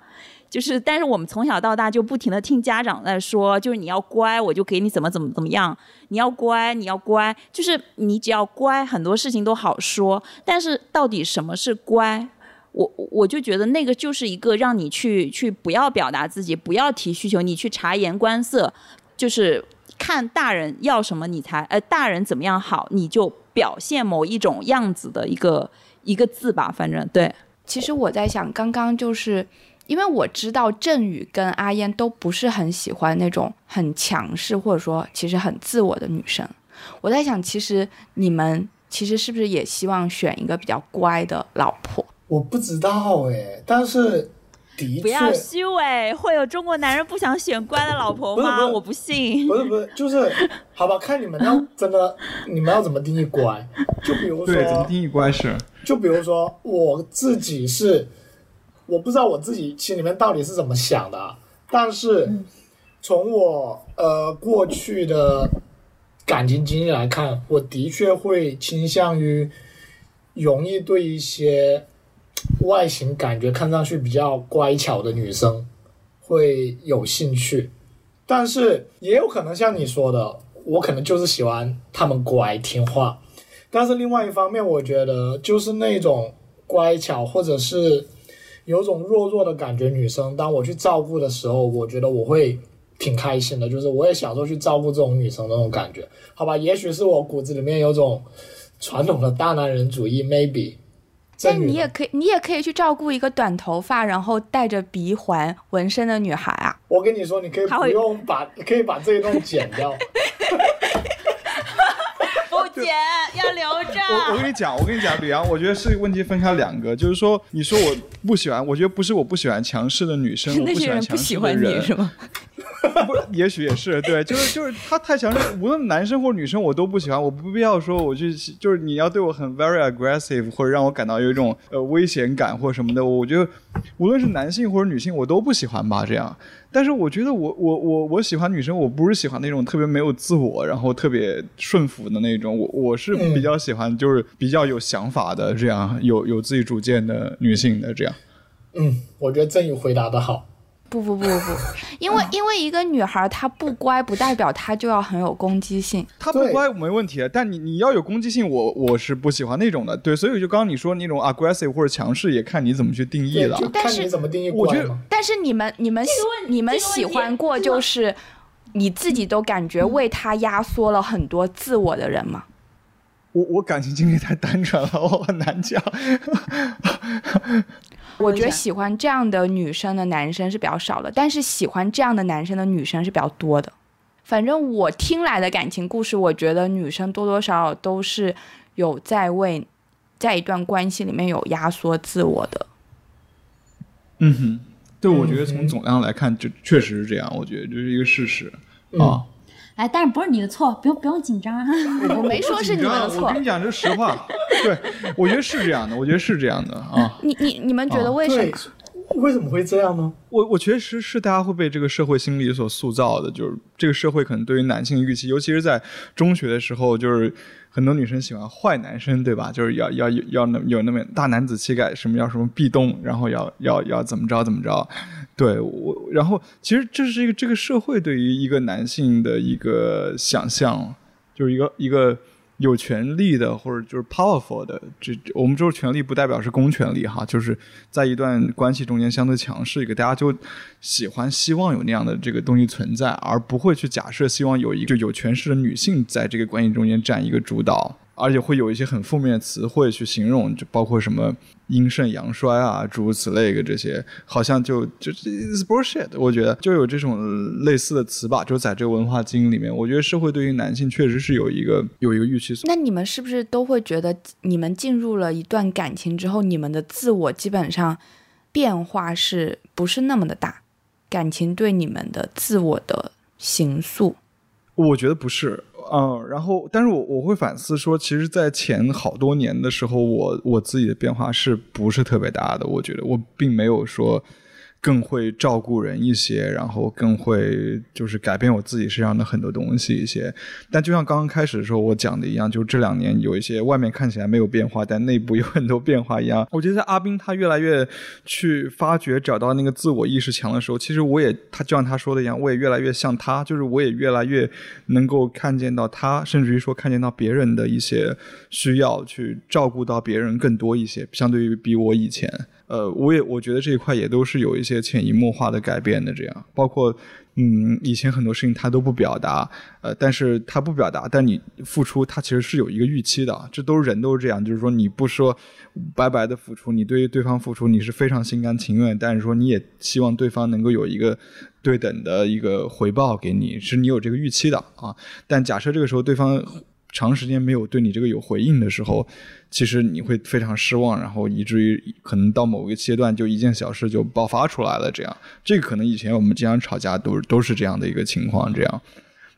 就是，但是我们从小到大就不停的听家长在说，就是你要乖，我就给你怎么怎么怎么样。你要乖，你要乖，就是你只要乖，很多事情都好说。但是到底什么是乖？我我就觉得那个就是一个让你去去不要表达自己，不要提需求，你去察言观色，就是看大人要什么你才呃大人怎么样好，你就表现某一种样子的一个一个字吧。反正对，其实我在想，刚刚就是。因为我知道振宇跟阿燕都不是很喜欢那种很强势或者说其实很自我的女生，我在想，其实你们其实是不是也希望选一个比较乖的老婆？我不知道哎，但是的确不要虚伪，会有中国男人不想选乖的老婆吗？我不信。不是不是，就是好吧，看你们要真的，你们要怎么定义乖？就比如说，对，怎么定义乖是？就比如说我自己是。我不知道我自己心里面到底是怎么想的，但是从我呃过去的感情经历来看，我的确会倾向于容易对一些外形感觉看上去比较乖巧的女生会有兴趣，但是也有可能像你说的，我可能就是喜欢她们乖听话，但是另外一方面，我觉得就是那种乖巧或者是。有种弱弱的感觉，女生当我去照顾的时候，我觉得我会挺开心的，就是我也享受去照顾这种女生那种感觉，好吧？也许是我骨子里面有种传统的大男人主义，maybe。但你也可以，你也可以去照顾一个短头发，然后带着鼻环、纹身的女孩啊。我跟你说，你可以不用把，可以把这一段剪掉。姐要留着。我我跟你讲，我跟你讲，吕阳，我觉得是问题分开两个，就是说，你说我不喜欢，我觉得不是我不喜欢强势的女生，我不喜欢强势的人，是吗？不，也许也是对，就是就是他太强势，无论男生或者女生，我都不喜欢。我不必要说我去，就是你要对我很 very aggressive，或者让我感到有一种呃危险感或者什么的，我觉得无论是男性或者女性，我都不喜欢吧。这样，但是我觉得我我我我喜欢女生，我不是喜欢那种特别没有自我，然后特别顺服的那种。我我是比较喜欢就是比较有想法的，这样有有自己主见的女性的这样。嗯，我觉得郑宇回答的好。不不不不不，因为因为一个女孩她不乖，不代表她就要很有攻击性。她不乖没问题，但你你要有攻击性，我我是不喜欢那种的。对，所以就刚刚你说那种 aggressive 或者强势，也看你怎么去定义了。看你怎么定义我觉得，但是你们你们你们喜欢过就是你自己都感觉为他压缩了很多自我的人吗？我我感情经历太单纯了，我很难讲。我觉得喜欢这样的女生的男生是比较少的，但是喜欢这样的男生的女生是比较多的。反正我听来的感情故事，我觉得女生多多少少都是有在为在一段关系里面有压缩自我的。嗯哼，对，我觉得从总量来看，就确实是这样。我觉得这是一个事实啊。哎，但是不是你的错，不用不用紧张啊！我没说是你的错。我跟你讲，这实话。对，我觉得是这样的，我觉得是这样的啊。你你你们觉得为什么？为什么会这样呢？我我确实是大家会被这个社会心理所塑造的，就是这个社会可能对于男性预期，尤其是在中学的时候，就是很多女生喜欢坏男生，对吧？就是要要要那有那么大男子气概，什么要什么壁咚，然后要要要怎么着怎么着。对我，然后其实这是一个这个社会对于一个男性的一个想象，就是一个一个。有权利的或者就是 powerful 的，这我们说权利不代表是公权力哈，就是在一段关系中间相对强势一个，大家就喜欢希望有那样的这个东西存在，而不会去假设希望有一个有权势的女性在这个关系中间占一个主导。而且会有一些很负面的词汇去形容，就包括什么阴盛阳衰啊，诸如此类的这些，好像就就 is bullshit。我觉得就有这种类似的词吧，就在这个文化基因里面，我觉得社会对于男性确实是有一个有一个预期。那你们是不是都会觉得，你们进入了一段感情之后，你们的自我基本上变化是不是那么的大？感情对你们的自我的形塑？我觉得不是。嗯，然后，但是我我会反思说，其实，在前好多年的时候，我我自己的变化是不是特别大的？我觉得我并没有说。更会照顾人一些，然后更会就是改变我自己身上的很多东西一些。但就像刚刚开始的时候我讲的一样，就这两年有一些外面看起来没有变化，但内部有很多变化一样。我觉得在阿斌他越来越去发掘、找到那个自我意识强的时候，其实我也他就像他说的一样，我也越来越像他，就是我也越来越能够看见到他，甚至于说看见到别人的一些需要，去照顾到别人更多一些，相对于比我以前。呃，我也我觉得这一块也都是有一些潜移默化的改变的，这样包括嗯，以前很多事情他都不表达，呃，但是他不表达，但你付出，他其实是有一个预期的，这都是人都是这样，就是说你不说白白的付出，你对于对方付出你是非常心甘情愿，但是说你也希望对方能够有一个对等的一个回报给你，是你有这个预期的啊，但假设这个时候对方。长时间没有对你这个有回应的时候，其实你会非常失望，然后以至于可能到某个阶段就一件小事就爆发出来了。这样，这可能以前我们经常吵架都都是这样的一个情况。这样，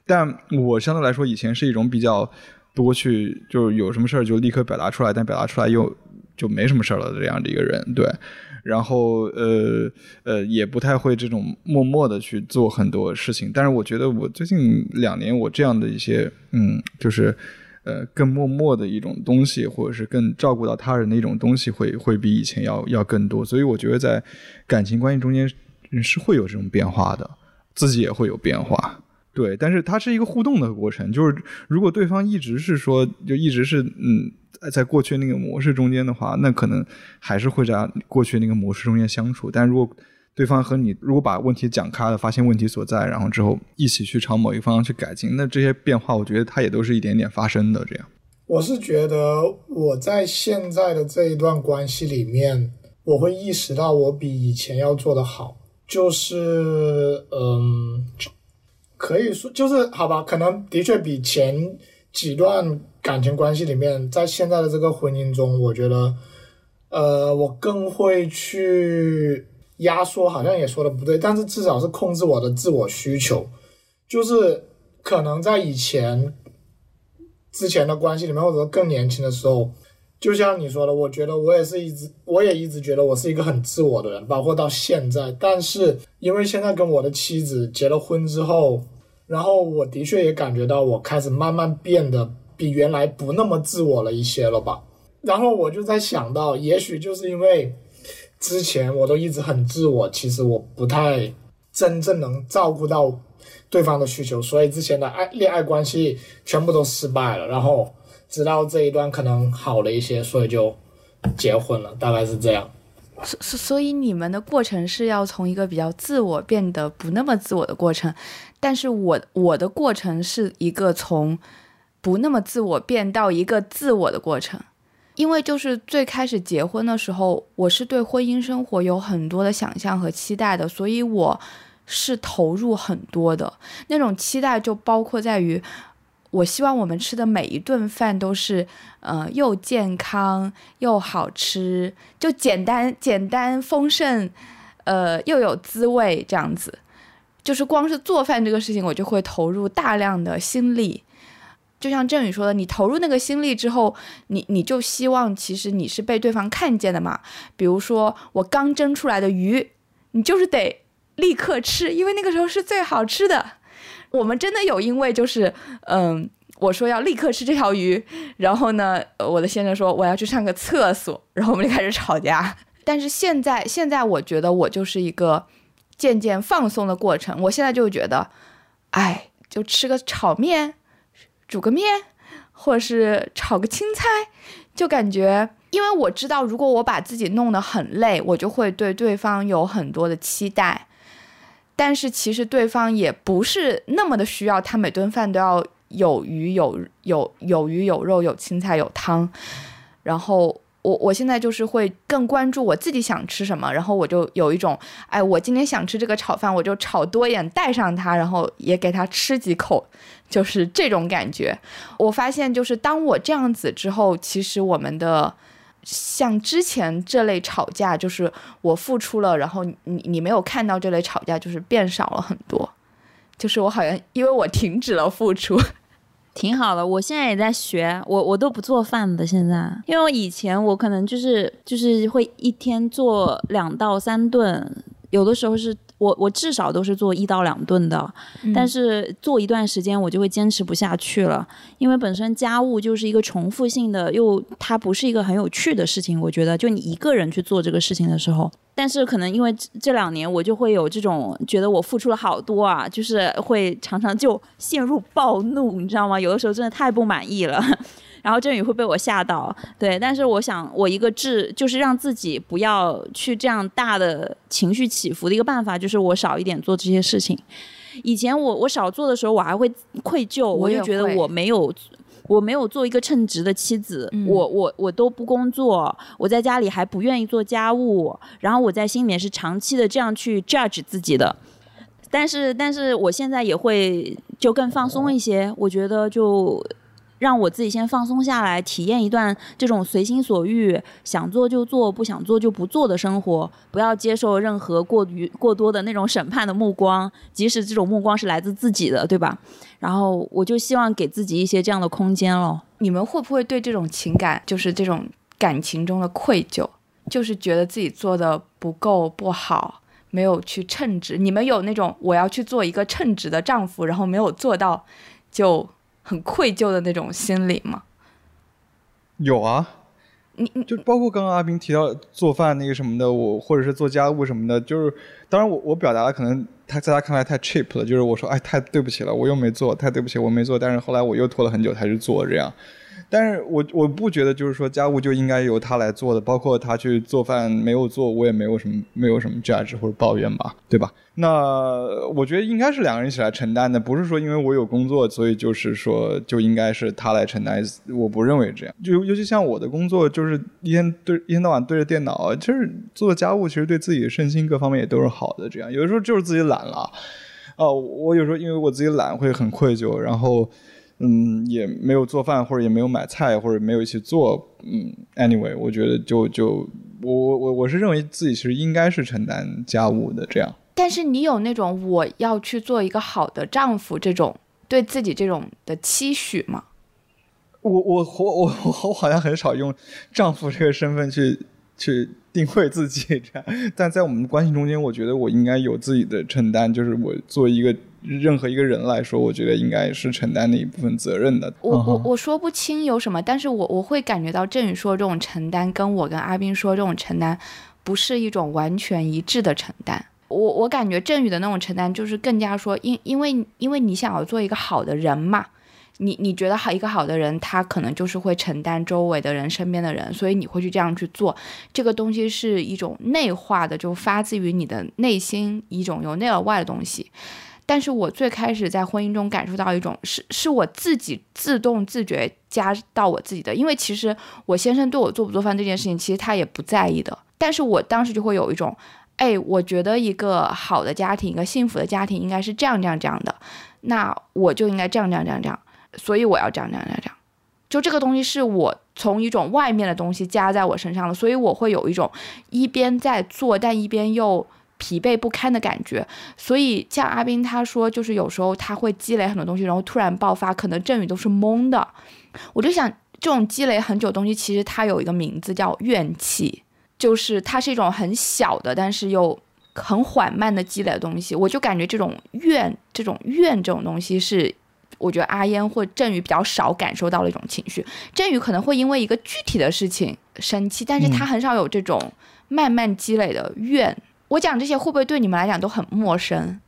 但我相对来说以前是一种比较多去就是有什么事儿就立刻表达出来，但表达出来又就没什么事儿了这样的一个人。对。然后呃呃也不太会这种默默的去做很多事情，但是我觉得我最近两年我这样的一些嗯就是呃更默默的一种东西，或者是更照顾到他人的一种东西，会会比以前要要更多。所以我觉得在感情关系中间是会有这种变化的，自己也会有变化。对，但是它是一个互动的过程，就是如果对方一直是说就一直是嗯。在过去那个模式中间的话，那可能还是会在过去那个模式中间相处。但如果对方和你如果把问题讲开了，发现问题所在，然后之后一起去朝某一个方向去改进，那这些变化，我觉得它也都是一点点发生的。这样，我是觉得我在现在的这一段关系里面，我会意识到我比以前要做的好，就是嗯，可以说就是好吧，可能的确比前几段。感情关系里面，在现在的这个婚姻中，我觉得，呃，我更会去压缩，好像也说的不对，但是至少是控制我的自我需求。就是可能在以前之前的关系里面，或者更年轻的时候，就像你说的，我觉得我也是一直，我也一直觉得我是一个很自我的人，包括到现在。但是因为现在跟我的妻子结了婚之后，然后我的确也感觉到我开始慢慢变得。比原来不那么自我了一些了吧，然后我就在想到，也许就是因为之前我都一直很自我，其实我不太真正能照顾到对方的需求，所以之前的爱恋爱关系全部都失败了。然后直到这一段可能好了一些，所以就结婚了，大概是这样。所所所以你们的过程是要从一个比较自我变得不那么自我的过程，但是我我的过程是一个从。不那么自我变到一个自我的过程，因为就是最开始结婚的时候，我是对婚姻生活有很多的想象和期待的，所以我是投入很多的。那种期待就包括在于，我希望我们吃的每一顿饭都是，呃，又健康又好吃，就简单简单丰盛，呃，又有滋味这样子。就是光是做饭这个事情，我就会投入大量的心力。就像振宇说的，你投入那个心力之后，你你就希望其实你是被对方看见的嘛。比如说我刚蒸出来的鱼，你就是得立刻吃，因为那个时候是最好吃的。我们真的有因为就是嗯，我说要立刻吃这条鱼，然后呢，我的先生说我要去上个厕所，然后我们就开始吵架。但是现在现在我觉得我就是一个渐渐放松的过程。我现在就觉得，哎，就吃个炒面。煮个面，或者是炒个青菜，就感觉，因为我知道，如果我把自己弄得很累，我就会对对方有很多的期待。但是其实对方也不是那么的需要，他每顿饭都要有鱼有有有鱼有肉有青菜有汤，然后。我我现在就是会更关注我自己想吃什么，然后我就有一种，哎，我今天想吃这个炒饭，我就炒多一点带上它，然后也给它吃几口，就是这种感觉。我发现就是当我这样子之后，其实我们的像之前这类吵架，就是我付出了，然后你你没有看到这类吵架，就是变少了很多，就是我好像因为我停止了付出。挺好的，我现在也在学，我我都不做饭的现在，因为我以前我可能就是就是会一天做两到三顿，有的时候是。我我至少都是做一到两顿的，但是做一段时间我就会坚持不下去了，因为本身家务就是一个重复性的，又它不是一个很有趣的事情。我觉得就你一个人去做这个事情的时候，但是可能因为这两年我就会有这种觉得我付出了好多啊，就是会常常就陷入暴怒，你知道吗？有的时候真的太不满意了。然后振宇会被我吓到，对，但是我想，我一个治就是让自己不要去这样大的情绪起伏的一个办法，就是我少一点做这些事情。以前我我少做的时候，我还会愧疚，我就觉得我没有我没有做一个称职的妻子，我我我都不工作，我在家里还不愿意做家务，然后我在心里面是长期的这样去 judge 自己的。但是但是我现在也会就更放松一些，我觉得就。让我自己先放松下来，体验一段这种随心所欲、想做就做、不想做就不做的生活。不要接受任何过于过多的那种审判的目光，即使这种目光是来自自己的，对吧？然后我就希望给自己一些这样的空间了。你们会不会对这种情感，就是这种感情中的愧疚，就是觉得自己做的不够不好，没有去称职？你们有那种我要去做一个称职的丈夫，然后没有做到，就。很愧疚的那种心理吗？有啊，你你就包括刚刚阿斌提到做饭那个什么的，我或者是做家务什么的，就是当然我我表达的可能他在他看来太 cheap 了，就是我说哎太对不起了，我又没做，太对不起我没做，但是后来我又拖了很久才去做这样。但是我我不觉得就是说家务就应该由他来做的，包括他去做饭没有做，我也没有什么没有什么价值或者抱怨吧，对吧？那我觉得应该是两个人一起来承担的，不是说因为我有工作，所以就是说就应该是他来承担。我不认为这样，就尤其像我的工作，就是一天对一天到晚对着电脑，就是做家务，其实对自己的身心各方面也都是好的。这样有的时候就是自己懒了，哦，我有时候因为我自己懒会很愧疚，然后。嗯，也没有做饭，或者也没有买菜，或者没有一起做。嗯，anyway，我觉得就就我我我我是认为自己其实应该是承担家务的这样。但是你有那种我要去做一个好的丈夫这种对自己这种的期许吗？我我我我我好像很少用丈夫这个身份去去定位自己这样，但在我们的关系中间，我觉得我应该有自己的承担，就是我作为一个。任何一个人来说，我觉得应该是承担的一部分责任的。我我我说不清有什么，但是我我会感觉到振宇说这种承担，跟我跟阿斌说这种承担，不是一种完全一致的承担。我我感觉振宇的那种承担，就是更加说，因因为因为你想要做一个好的人嘛，你你觉得好一个好的人，他可能就是会承担周围的人、身边的人，所以你会去这样去做。这个东西是一种内化的，就发自于你的内心一种由内而外的东西。但是我最开始在婚姻中感受到一种是是我自己自动自觉加到我自己的，因为其实我先生对我做不做饭这件事情，其实他也不在意的。但是我当时就会有一种，哎，我觉得一个好的家庭，一个幸福的家庭应该是这样这样这样的，那我就应该这样这样这样这样，所以我要这样这样这样这样。就这个东西是我从一种外面的东西加在我身上了，所以我会有一种一边在做，但一边又。疲惫不堪的感觉，所以像阿斌他说，就是有时候他会积累很多东西，然后突然爆发，可能振宇都是懵的。我就想，这种积累很久东西，其实它有一个名字叫怨气，就是它是一种很小的，但是又很缓慢的积累的东西。我就感觉这种怨，这种怨这种东西，是我觉得阿烟或振宇比较少感受到了一种情绪。振宇可能会因为一个具体的事情生气，但是他很少有这种慢慢积累的怨。我讲这些会不会对你们来讲都很陌生？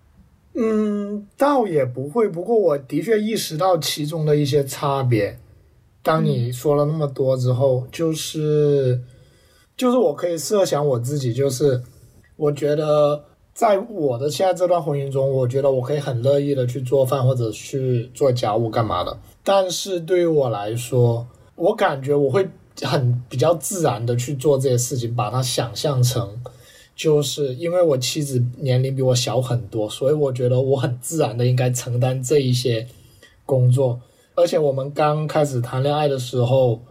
嗯，倒也不会。不过我的确意识到其中的一些差别。当你说了那么多之后，就是就是我可以设想我自己，就是我觉得在我的现在这段婚姻中，我觉得我可以很乐意的去做饭或者去做家务干嘛的。但是对于我来说，我感觉我会很比较自然的去做这些事情，把它想象成。就是因为我妻子年龄比我小很多，所以我觉得我很自然的应该承担这一些工作。而且我们刚开始谈恋爱的时候，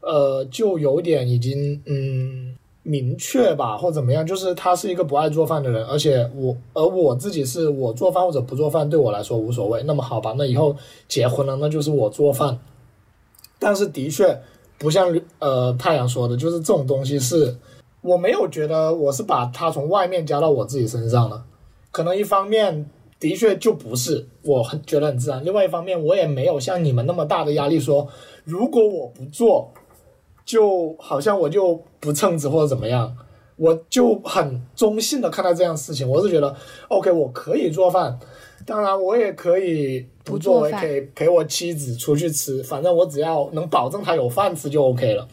呃，就有点已经嗯明确吧，或怎么样，就是他是一个不爱做饭的人，而且我而我自己是我做饭或者不做饭对我来说无所谓。那么好吧，那以后结婚了，那就是我做饭。但是的确不像呃太阳说的，就是这种东西是。我没有觉得我是把它从外面加到我自己身上的，可能一方面的确就不是，我很觉得很自然。另外一方面，我也没有像你们那么大的压力，说如果我不做，就好像我就不称职或者怎么样，我就很中性的看待这样事情。我是觉得，OK，我可以做饭，当然我也可以不做，我也可以陪我妻子出去吃，反正我只要能保证她有饭吃就 OK 了。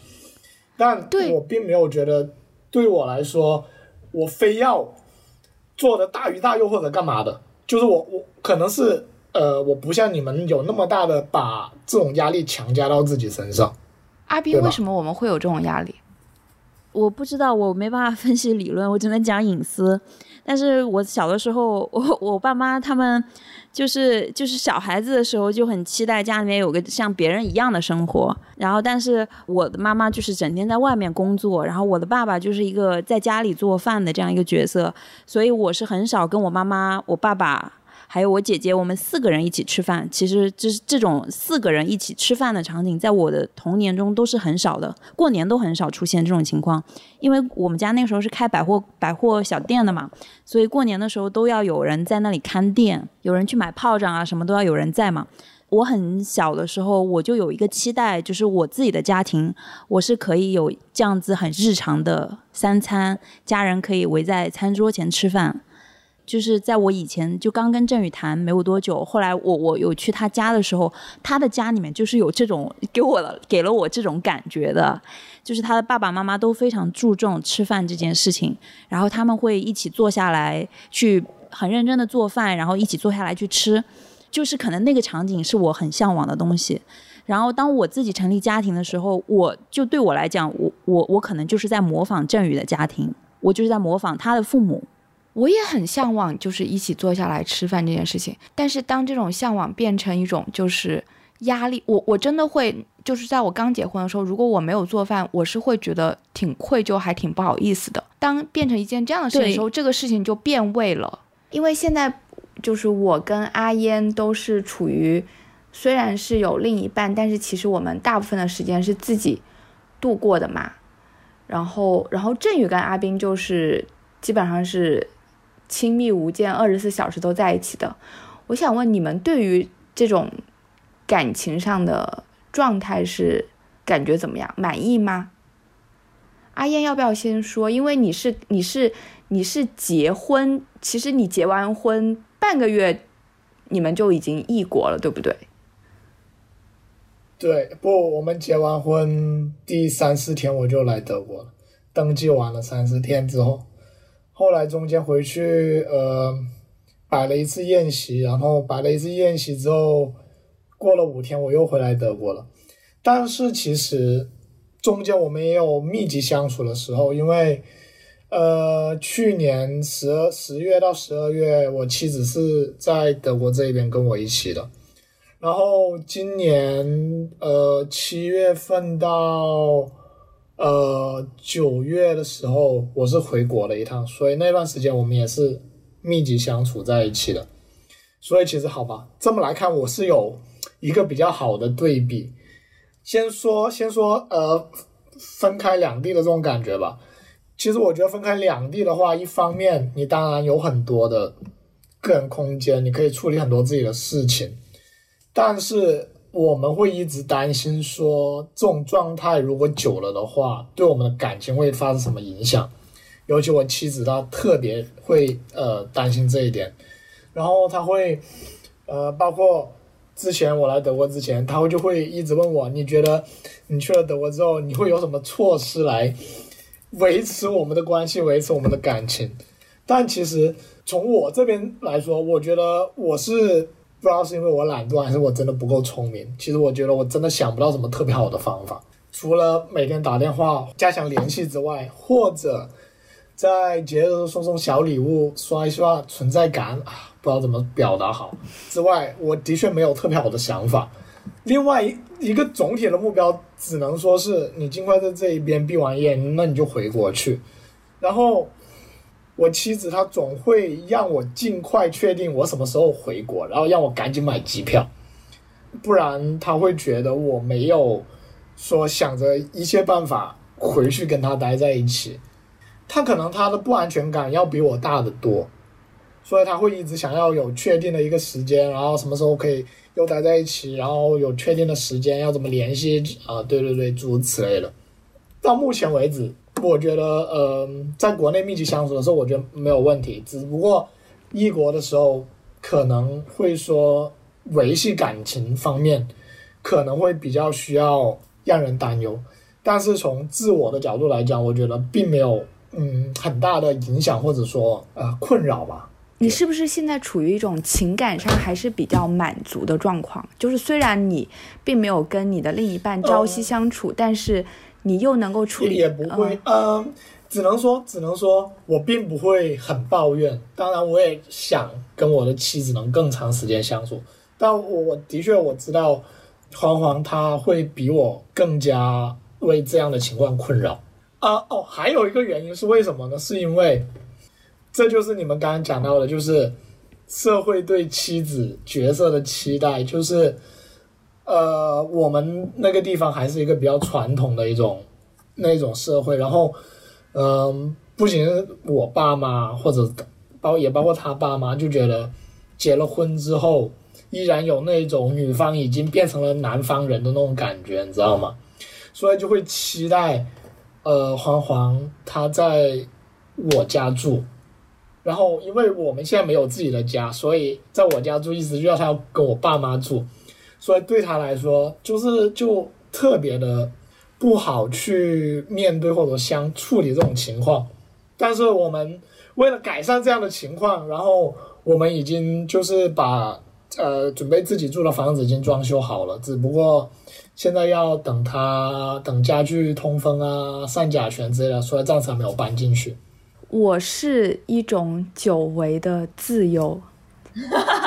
但我并没有觉得。对我来说，我非要做的大鱼大肉或者干嘛的，就是我我可能是呃，我不像你们有那么大的把这种压力强加到自己身上。阿斌，为什么我们会有这种压力？我不知道，我没办法分析理论，我只能讲隐私。但是我小的时候，我我爸妈他们。就是就是小孩子的时候就很期待家里面有个像别人一样的生活，然后但是我的妈妈就是整天在外面工作，然后我的爸爸就是一个在家里做饭的这样一个角色，所以我是很少跟我妈妈、我爸爸。还有我姐姐，我们四个人一起吃饭。其实，这这种四个人一起吃饭的场景，在我的童年中都是很少的，过年都很少出现这种情况。因为我们家那个时候是开百货百货小店的嘛，所以过年的时候都要有人在那里看店，有人去买炮仗啊，什么都要有人在嘛。我很小的时候，我就有一个期待，就是我自己的家庭，我是可以有这样子很日常的三餐，家人可以围在餐桌前吃饭。就是在我以前就刚跟振宇谈没有多久，后来我我有去他家的时候，他的家里面就是有这种给我了给了我这种感觉的，就是他的爸爸妈妈都非常注重吃饭这件事情，然后他们会一起坐下来去很认真的做饭，然后一起坐下来去吃，就是可能那个场景是我很向往的东西。然后当我自己成立家庭的时候，我就对我来讲，我我我可能就是在模仿振宇的家庭，我就是在模仿他的父母。我也很向往，就是一起坐下来吃饭这件事情。但是当这种向往变成一种就是压力，我我真的会就是在我刚结婚的时候，如果我没有做饭，我是会觉得挺愧疚，还挺不好意思的。当变成一件这样的事情的时候，这个事情就变味了。因为现在就是我跟阿烟都是处于虽然是有另一半，但是其实我们大部分的时间是自己度过的嘛。然后，然后振宇跟阿斌就是基本上是。亲密无间，二十四小时都在一起的。我想问你们，对于这种感情上的状态是感觉怎么样？满意吗？阿燕要不要先说？因为你是你是你是结婚，其实你结完婚半个月，你们就已经异国了，对不对？对，不，我们结完婚第三四天我就来德国了，登记完了三四天之后。后来中间回去，呃，摆了一次宴席，然后摆了一次宴席之后，过了五天我又回来德国了。但是其实中间我们也有密集相处的时候，因为呃，去年十二十月到十二月，我妻子是在德国这边跟我一起的，然后今年呃七月份到。呃，九月的时候我是回国了一趟，所以那段时间我们也是密集相处在一起的。所以其实好吧，这么来看我是有一个比较好的对比。先说先说呃，分开两地的这种感觉吧。其实我觉得分开两地的话，一方面你当然有很多的个人空间，你可以处理很多自己的事情，但是。我们会一直担心说，这种状态如果久了的话，对我们的感情会发生什么影响？尤其我妻子她特别会呃担心这一点，然后她会呃包括之前我来德国之前，她会就会一直问我，你觉得你去了德国之后，你会有什么措施来维持我们的关系，维持我们的感情？但其实从我这边来说，我觉得我是不知道是因为我懒惰，还是我真的不够聪明。其实我觉得我真的想不到什么特别好的方法，除了每天打电话加强联系之外，或者在节日送送小礼物，刷一刷存在感啊，不知道怎么表达好。之外，我的确没有特别好的想法。另外一个总体的目标，只能说是你尽快在这一边毕完业，那你就回国去，然后。我妻子她总会让我尽快确定我什么时候回国，然后让我赶紧买机票，不然她会觉得我没有说想着一切办法回去跟她待在一起。她可能她的不安全感要比我大得多，所以她会一直想要有确定的一个时间，然后什么时候可以又待在一起，然后有确定的时间要怎么联系啊？对对对，诸如此类的。到目前为止。我觉得，呃，在国内密集相处的时候，我觉得没有问题。只不过异国的时候，可能会说维系感情方面，可能会比较需要让人担忧。但是从自我的角度来讲，我觉得并没有，嗯，很大的影响或者说呃困扰吧。你是不是现在处于一种情感上还是比较满足的状况？就是虽然你并没有跟你的另一半朝夕相处，但是。你又能够处理，也不会，嗯，只能说，只能说我并不会很抱怨。当然，我也想跟我的妻子能更长时间相处。但我的确我知道，黄黄他会比我更加为这样的情况困扰。啊哦，还有一个原因是为什么呢？是因为，这就是你们刚刚讲到的，就是社会对妻子角色的期待，就是。呃，我们那个地方还是一个比较传统的一种那种社会，然后，嗯，不仅是我爸妈或者包也包括他爸妈就觉得结了婚之后依然有那种女方已经变成了南方人的那种感觉，你知道吗？所以就会期待呃黄黄他在我家住，然后因为我们现在没有自己的家，所以在我家住，意思就要他要跟我爸妈住。所以对他来说，就是就特别的不好去面对或者相处理这种情况。但是我们为了改善这样的情况，然后我们已经就是把呃准备自己住的房子已经装修好了，只不过现在要等他等家具通风啊、上甲醛之类的，所以暂时还没有搬进去。我是一种久违的自由。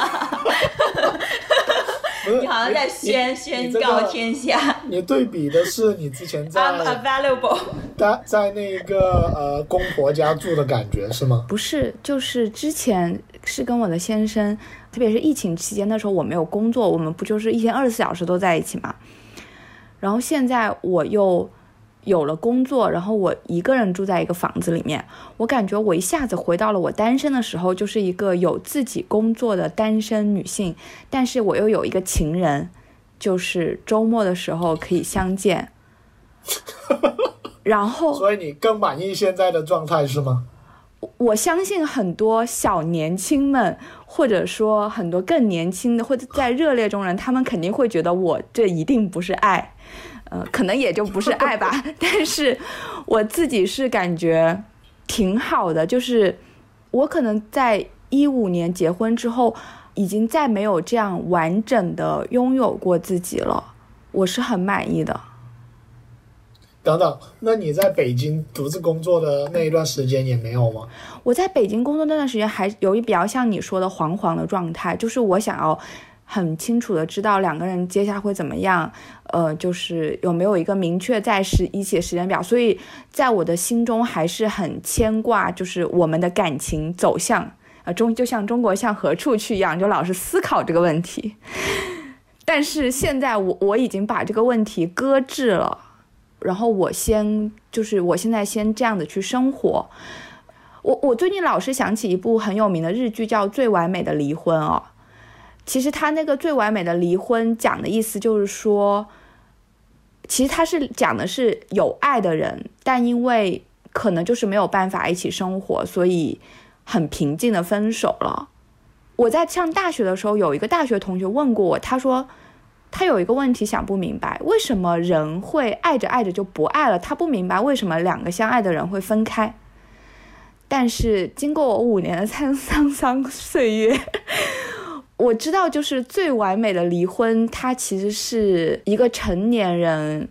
你好像在宣宣告天下。你对比的是你之前在 available 在在那个呃公婆家住的感觉是吗？不是，就是之前是跟我的先生，特别是疫情期间的时候，我没有工作，我们不就是一天二十四小时都在一起嘛。然后现在我又。有了工作，然后我一个人住在一个房子里面，我感觉我一下子回到了我单身的时候，就是一个有自己工作的单身女性。但是我又有一个情人，就是周末的时候可以相见。然后，所以你更满意现在的状态是吗？我相信很多小年轻们，或者说很多更年轻的或者在热烈中人，他们肯定会觉得我这一定不是爱。呃，可能也就不是爱吧，但是我自己是感觉挺好的。就是我可能在一五年结婚之后，已经再没有这样完整的拥有过自己了，我是很满意的。等等，那你在北京独自工作的那一段时间也没有吗？我在北京工作那段时间，还有一比较像你说的惶惶的状态，就是我想要。很清楚的知道两个人接下来会怎么样，呃，就是有没有一个明确在时一起的时间表，所以在我的心中还是很牵挂，就是我们的感情走向，呃，中就像中国向何处去一样，就老是思考这个问题。但是现在我我已经把这个问题搁置了，然后我先就是我现在先这样的去生活。我我最近老是想起一部很有名的日剧，叫《最完美的离婚》哦。其实他那个最完美的离婚讲的意思就是说，其实他是讲的是有爱的人，但因为可能就是没有办法一起生活，所以很平静的分手了。我在上大学的时候，有一个大学同学问过我，他说他有一个问题想不明白，为什么人会爱着爱着就不爱了？他不明白为什么两个相爱的人会分开。但是经过我五年的沧桑桑岁月，我知道，就是最完美的离婚，它其实是一个成年人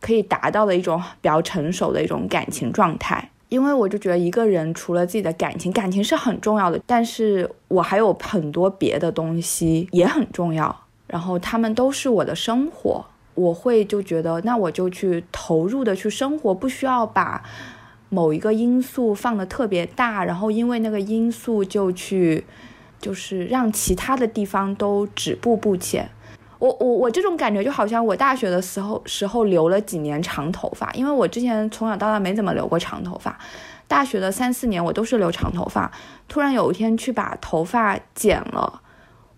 可以达到的一种比较成熟的一种感情状态。因为我就觉得一个人除了自己的感情，感情是很重要的，但是我还有很多别的东西也很重要，然后他们都是我的生活，我会就觉得那我就去投入的去生活，不需要把某一个因素放的特别大，然后因为那个因素就去，就是让其他的地方都止步不前。我我我这种感觉就好像我大学的时候时候留了几年长头发，因为我之前从小到大没怎么留过长头发，大学的三四年我都是留长头发，突然有一天去把头发剪了，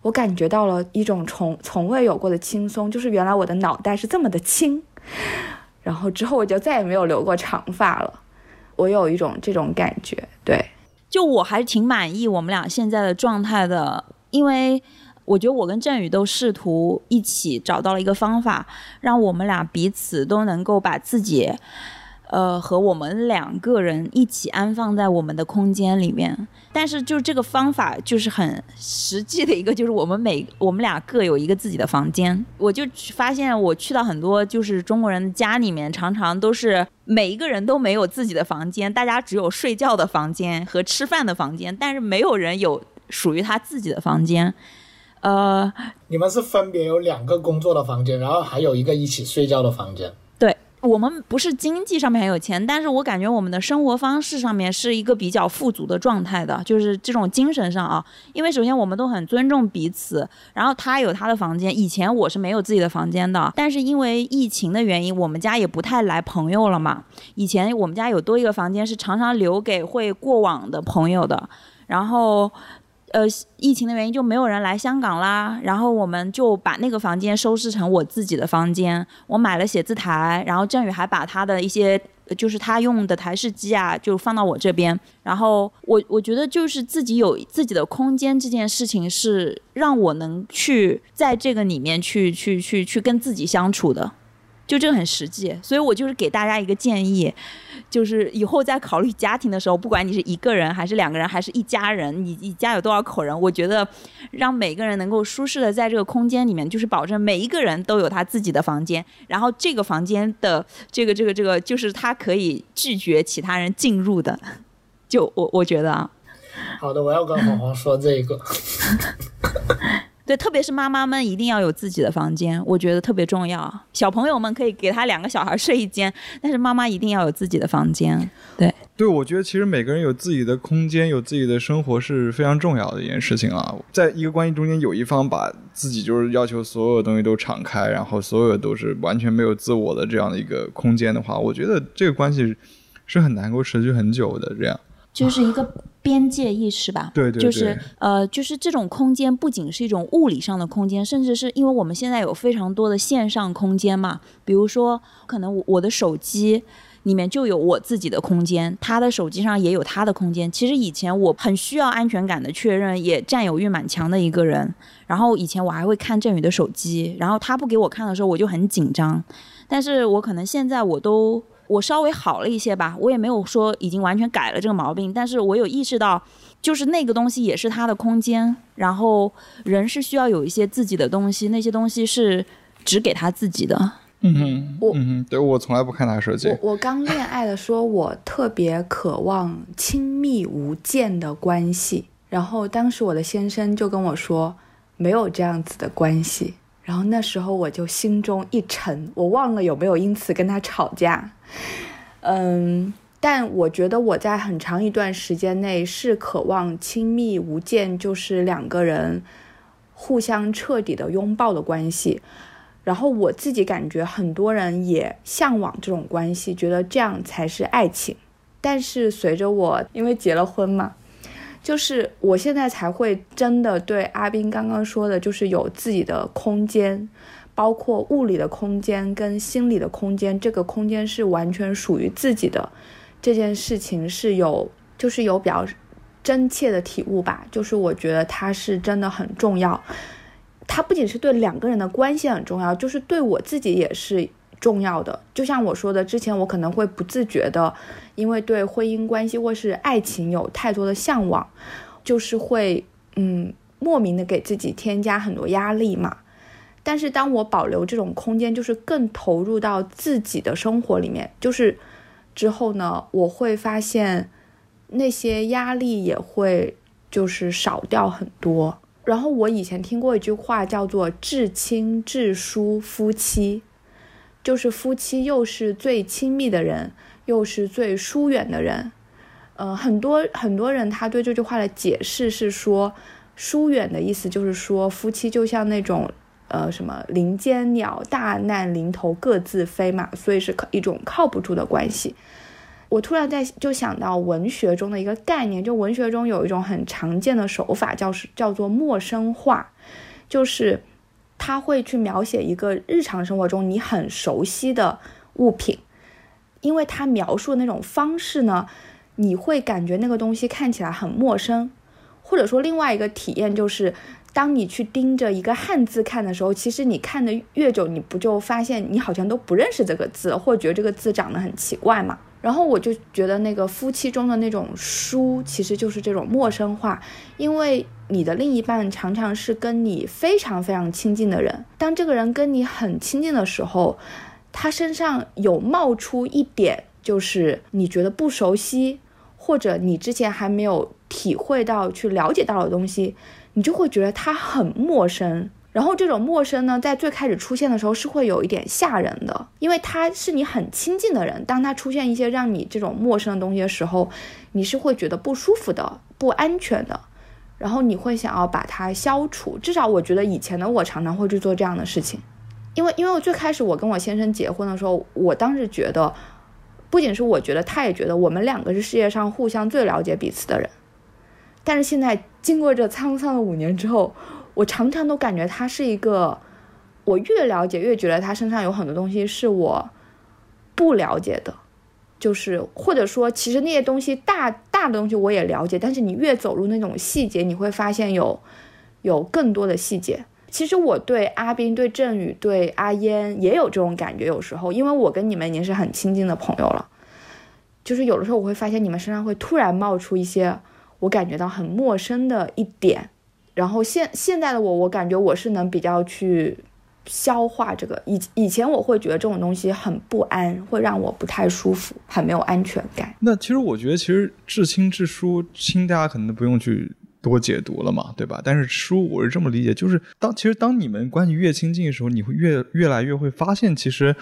我感觉到了一种从从未有过的轻松，就是原来我的脑袋是这么的轻，然后之后我就再也没有留过长发了，我有一种这种感觉，对，就我还是挺满意我们俩现在的状态的，因为。我觉得我跟振宇都试图一起找到了一个方法，让我们俩彼此都能够把自己，呃，和我们两个人一起安放在我们的空间里面。但是，就这个方法就是很实际的一个，就是我们每我们俩各有一个自己的房间。我就发现，我去到很多就是中国人家里面，常常都是每一个人都没有自己的房间，大家只有睡觉的房间和吃饭的房间，但是没有人有属于他自己的房间。呃，你们是分别有两个工作的房间，然后还有一个一起睡觉的房间。我们不是经济上面很有钱，但是我感觉我们的生活方式上面是一个比较富足的状态的，就是这种精神上啊。因为首先我们都很尊重彼此，然后他有他的房间，以前我是没有自己的房间的，但是因为疫情的原因，我们家也不太来朋友了嘛。以前我们家有多一个房间是常常留给会过往的朋友的，然后。呃，疫情的原因就没有人来香港啦，然后我们就把那个房间收拾成我自己的房间。我买了写字台，然后振宇还把他的一些就是他用的台式机啊，就放到我这边。然后我我觉得就是自己有自己的空间这件事情是让我能去在这个里面去去去去跟自己相处的。就这个很实际，所以我就是给大家一个建议，就是以后在考虑家庭的时候，不管你是一个人还是两个人还是一家人，你你家有多少口人，我觉得让每个人能够舒适的在这个空间里面，就是保证每一个人都有他自己的房间，然后这个房间的这个这个这个就是他可以拒绝其他人进入的，就我我觉得啊。好的，我要跟黄黄说这个。对，特别是妈妈们一定要有自己的房间，我觉得特别重要。小朋友们可以给他两个小孩睡一间，但是妈妈一定要有自己的房间。对，对，我觉得其实每个人有自己的空间，有自己的生活是非常重要的一件事情啊。在一个关系中间，有一方把自己就是要求所有的东西都敞开，然后所有都是完全没有自我的这样的一个空间的话，我觉得这个关系是很难够持续很久的。这样。就是一个边界意识吧，对对，就是呃，就是这种空间不仅是一种物理上的空间，甚至是因为我们现在有非常多的线上空间嘛，比如说可能我的手机里面就有我自己的空间，他的手机上也有他的空间。其实以前我很需要安全感的确认，也占有欲蛮强的一个人，然后以前我还会看振宇的手机，然后他不给我看的时候我就很紧张，但是我可能现在我都。我稍微好了一些吧，我也没有说已经完全改了这个毛病，但是我有意识到，就是那个东西也是他的空间，然后人是需要有一些自己的东西，那些东西是只给他自己的。嗯哼，我嗯哼，对我从来不看他手机。我我刚恋爱的时候，我特别渴望亲密无间的关系，然后当时我的先生就跟我说，没有这样子的关系。然后那时候我就心中一沉，我忘了有没有因此跟他吵架。嗯，但我觉得我在很长一段时间内是渴望亲密无间，就是两个人互相彻底的拥抱的关系。然后我自己感觉很多人也向往这种关系，觉得这样才是爱情。但是随着我因为结了婚嘛。就是我现在才会真的对阿斌刚刚说的，就是有自己的空间，包括物理的空间跟心理的空间，这个空间是完全属于自己的，这件事情是有，就是有比较。真切的体悟吧，就是我觉得它是真的很重要。它不仅是对两个人的关系很重要，就是对我自己也是重要的。就像我说的，之前我可能会不自觉的，因为对婚姻关系或是爱情有太多的向往，就是会嗯莫名的给自己添加很多压力嘛。但是当我保留这种空间，就是更投入到自己的生活里面，就是之后呢，我会发现那些压力也会就是少掉很多。然后我以前听过一句话，叫做“至亲至疏夫妻”，就是夫妻又是最亲密的人，又是最疏远的人。呃，很多很多人他对这句话的解释是说，疏远的意思就是说夫妻就像那种呃什么林间鸟，大难临头各自飞嘛，所以是一种靠不住的关系。我突然在就想到文学中的一个概念，就文学中有一种很常见的手法，叫是叫做陌生化，就是他会去描写一个日常生活中你很熟悉的物品，因为他描述的那种方式呢，你会感觉那个东西看起来很陌生，或者说另外一个体验就是，当你去盯着一个汉字看的时候，其实你看的越久，你不就发现你好像都不认识这个字，或觉得这个字长得很奇怪嘛？然后我就觉得那个夫妻中的那种疏，其实就是这种陌生化，因为你的另一半常常是跟你非常非常亲近的人，当这个人跟你很亲近的时候，他身上有冒出一点就是你觉得不熟悉，或者你之前还没有体会到、去了解到的东西，你就会觉得他很陌生。然后这种陌生呢，在最开始出现的时候是会有一点吓人的，因为他是你很亲近的人。当他出现一些让你这种陌生的东西的时候，你是会觉得不舒服的、不安全的，然后你会想要把它消除。至少我觉得以前的我常常会去做这样的事情，因为因为我最开始我跟我先生结婚的时候，我当时觉得，不仅是我觉得，他也觉得我们两个是世界上互相最了解彼此的人。但是现在经过这沧桑的五年之后。我常常都感觉他是一个，我越了解越觉得他身上有很多东西是我不了解的，就是或者说，其实那些东西大大的东西我也了解，但是你越走入那种细节，你会发现有有更多的细节。其实我对阿斌、对振宇、对阿嫣也有这种感觉，有时候，因为我跟你们已经是很亲近的朋友了，就是有的时候我会发现你们身上会突然冒出一些我感觉到很陌生的一点。然后现现在的我，我感觉我是能比较去消化这个。以以前我会觉得这种东西很不安，会让我不太舒服，很没有安全感。那其实我觉得，其实至亲至疏亲，大家可能都不用去多解读了嘛，对吧？但是疏，我是这么理解，就是当其实当你们关系越亲近的时候，你会越越来越会发现，其实。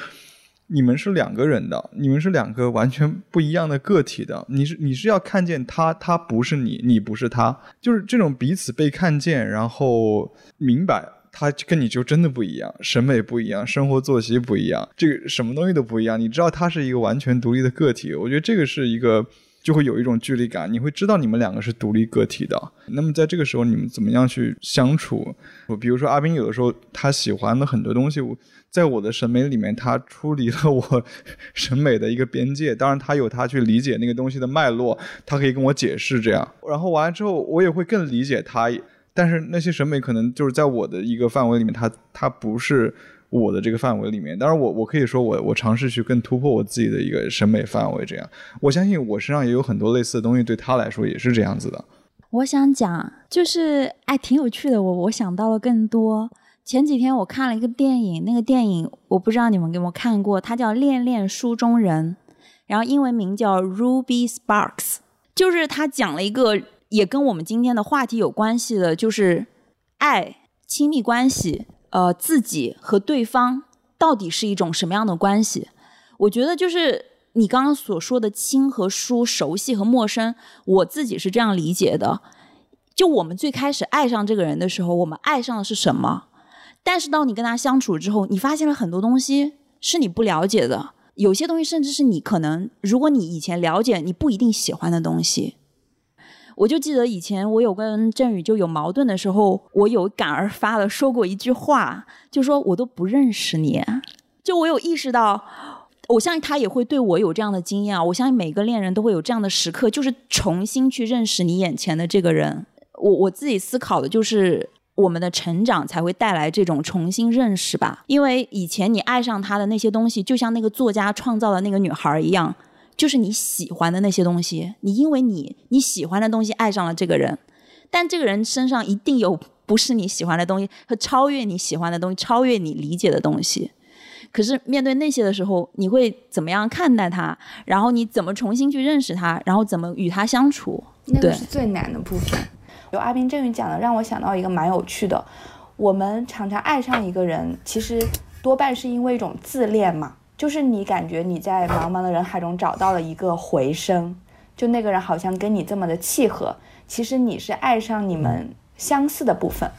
你们是两个人的，你们是两个完全不一样的个体的。你是你是要看见他，他不是你，你不是他，就是这种彼此被看见，然后明白他跟你就真的不一样，审美不一样，生活作息不一样，这个什么东西都不一样。你知道他是一个完全独立的个体，我觉得这个是一个就会有一种距离感，你会知道你们两个是独立个体的。那么在这个时候，你们怎么样去相处？我比如说阿斌有的时候他喜欢的很多东西，我。在我的审美里面，他出离了我 审美的一个边界。当然，他有他去理解那个东西的脉络，他可以跟我解释这样。然后完了之后，我也会更理解他。但是那些审美可能就是在我的一个范围里面，他他不是我的这个范围里面。当然，我我可以说我我尝试去更突破我自己的一个审美范围。这样，我相信我身上也有很多类似的东西，对他来说也是这样子的。我想讲，就是哎，挺有趣的。我我想到了更多。前几天我看了一个电影，那个电影我不知道你们有没有看过，它叫《恋恋书中人》，然后英文名叫《Ruby Sparks》，就是它讲了一个也跟我们今天的话题有关系的，就是爱、亲密关系，呃，自己和对方到底是一种什么样的关系？我觉得就是你刚刚所说的亲和疏、熟悉和陌生，我自己是这样理解的。就我们最开始爱上这个人的时候，我们爱上的是什么？但是当你跟他相处之后，你发现了很多东西是你不了解的，有些东西甚至是你可能，如果你以前了解，你不一定喜欢的东西。我就记得以前我有跟振宇就有矛盾的时候，我有感而发的说过一句话，就说我都不认识你，就我有意识到，我相信他也会对我有这样的经验！我相信每个恋人都会有这样的时刻，就是重新去认识你眼前的这个人。我我自己思考的就是，我们的成长才会带来这种重新认识吧。因为以前你爱上他的那些东西，就像那个作家创造的那个女孩一样，就是你喜欢的那些东西。你因为你你喜欢的东西爱上了这个人，但这个人身上一定有不是你喜欢的东西，和超越你喜欢的东西，超越你理解的东西。可是面对那些的时候，你会怎么样看待他？然后你怎么重新去认识他？然后怎么与他相处？那个是最难的部分。有阿斌正宇讲的，让我想到一个蛮有趣的。我们常常爱上一个人，其实多半是因为一种自恋嘛，就是你感觉你在茫茫的人海中找到了一个回声，就那个人好像跟你这么的契合，其实你是爱上你们相似的部分。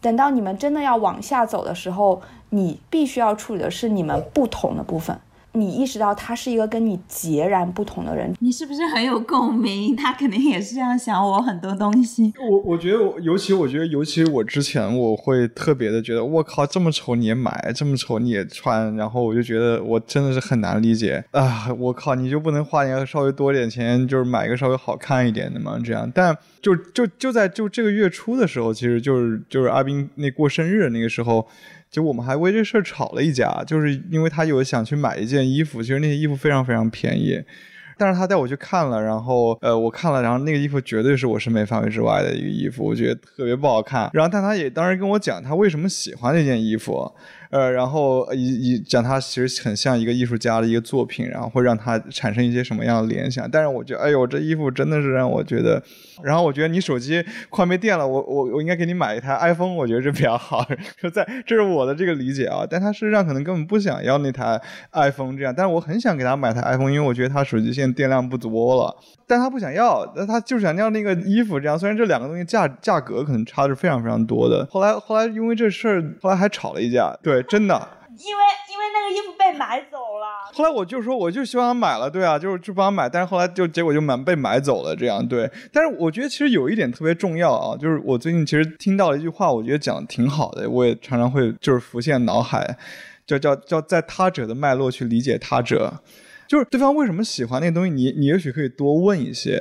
等到你们真的要往下走的时候。你必须要处理的是你们不同的部分。你意识到他是一个跟你截然不同的人，你是不是很有共鸣？他肯定也是这样想我很多东西。我我觉得，我尤其我觉得，尤其我之前我会特别的觉得，我靠，这么丑你也买，这么丑你也穿，然后我就觉得我真的是很难理解啊！我靠，你就不能花点稍微多点钱，就是买一个稍微好看一点的吗？这样，但就就就在就这个月初的时候，其实就是就是阿斌那过生日那个时候。就我们还为这事儿吵了一架，就是因为他有想去买一件衣服，其实那些衣服非常非常便宜，但是他带我去看了，然后呃我看了，然后那个衣服绝对是我审美范围之外的一个衣服，我觉得特别不好看。然后但他也当时跟我讲他为什么喜欢那件衣服。呃，然后以以讲他其实很像一个艺术家的一个作品，然后会让他产生一些什么样的联想？但是我觉得，哎呦，这衣服真的是让我觉得，然后我觉得你手机快没电了，我我我应该给你买一台 iPhone，我觉得这比较好。就在这是我的这个理解啊，但他事实上可能根本不想要那台 iPhone 这样，但是我很想给他买台 iPhone，因为我觉得他手机现在电量不多了，但他不想要，那他就想要那个衣服这样。虽然这两个东西价价格可能差的是非常非常多的。后来后来因为这事儿，后来还吵了一架，对。真的，因为因为那个衣服被买走了。后来我就说，我就希望他买了，对啊，就是就帮他买。但是后来就结果就买被买走了，这样对。但是我觉得其实有一点特别重要啊，就是我最近其实听到了一句话，我觉得讲的挺好的，我也常常会就是浮现脑海，叫叫叫在他者的脉络去理解他者，就是对方为什么喜欢那个东西，你你也许可以多问一些，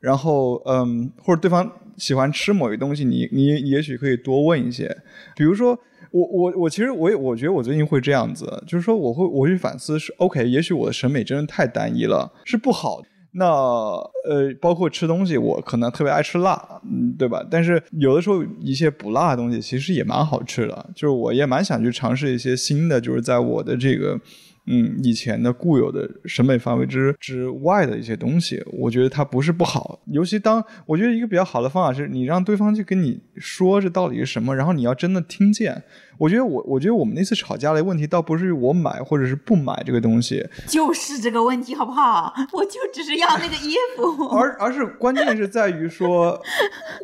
然后嗯，或者对方喜欢吃某一东西，你你也许可以多问一些，比如说。我我我其实我也我觉得我最近会这样子，就是说我会我去反思是 OK，也许我的审美真的太单一了，是不好。那呃，包括吃东西，我可能特别爱吃辣，嗯，对吧？但是有的时候一些不辣的东西其实也蛮好吃的，就是我也蛮想去尝试一些新的，就是在我的这个。嗯，以前的固有的审美范围之之外的一些东西，我觉得它不是不好。尤其当我觉得一个比较好的方法是，你让对方去跟你说这到底是什么，然后你要真的听见。我觉得我，我觉得我们那次吵架的问题，倒不是我买或者是不买这个东西，就是这个问题，好不好？我就只是要那个衣服，而而是关键是在于说，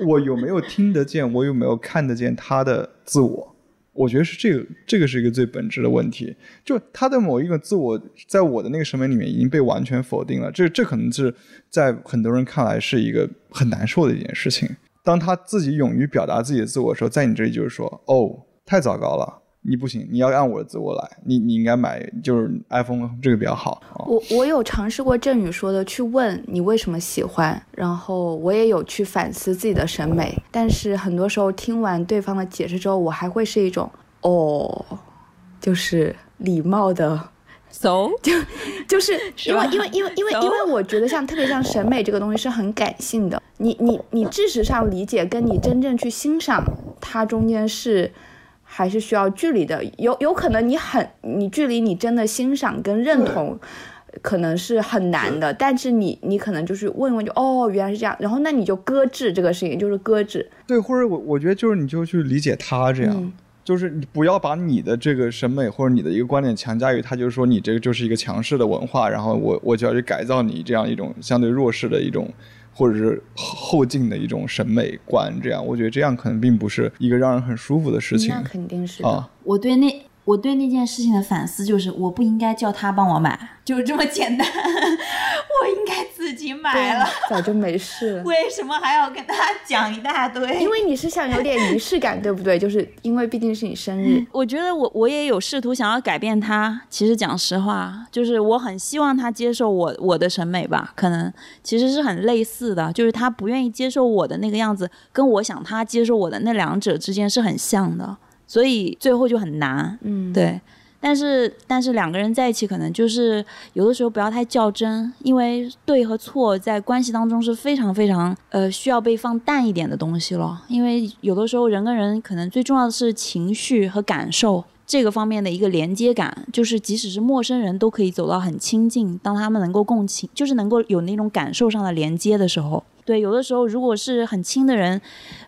我有没有听得见，我有没有看得见他的自我。我觉得是这个，这个是一个最本质的问题。就他的某一个自我，在我的那个审美里面已经被完全否定了。这这可能是在很多人看来是一个很难受的一件事情。当他自己勇于表达自己的自我的时候，在你这里就是说，哦，太糟糕了。你不行，你要按我的自我来。你你应该买就是 iPhone 这个比较好。我我有尝试过振宇说的去问你为什么喜欢，然后我也有去反思自己的审美，但是很多时候听完对方的解释之后，我还会是一种哦，就是礼貌的，so 就就 是因为因为因为因为因为我觉得像特别像审美这个东西是很感性的，你你你事实上理解跟你真正去欣赏它中间是。还是需要距离的，有有可能你很你距离你真的欣赏跟认同，可能是很难的。但是你你可能就是问一问就哦原来是这样，然后那你就搁置这个事情，就是搁置。对，或者我我觉得就是你就去理解他这样，就是你不要把你的这个审美或者你的一个观点强加于他，就是说你这个就是一个强势的文化，然后我我就要去改造你这样一种相对弱势的一种。或者是后进的一种审美观，这样我觉得这样可能并不是一个让人很舒服的事情。那肯定是啊。我对那我对那件事情的反思就是，我不应该叫他帮我买，就是这么简单。我应该自己买了，早就没事了。为什么还要跟他讲一大堆？因为你是想有点仪式感，对不对？就是因为毕竟是你生日。我觉得我我也有试图想要改变他。其实讲实话，就是我很希望他接受我我的审美吧。可能其实是很类似的，就是他不愿意接受我的那个样子，跟我想他接受我的那两者之间是很像的。所以最后就很难，嗯，对。但是但是两个人在一起，可能就是有的时候不要太较真，因为对和错在关系当中是非常非常呃需要被放淡一点的东西了。因为有的时候人跟人可能最重要的是情绪和感受这个方面的一个连接感，就是即使是陌生人都可以走到很亲近。当他们能够共情，就是能够有那种感受上的连接的时候，对，有的时候如果是很亲的人，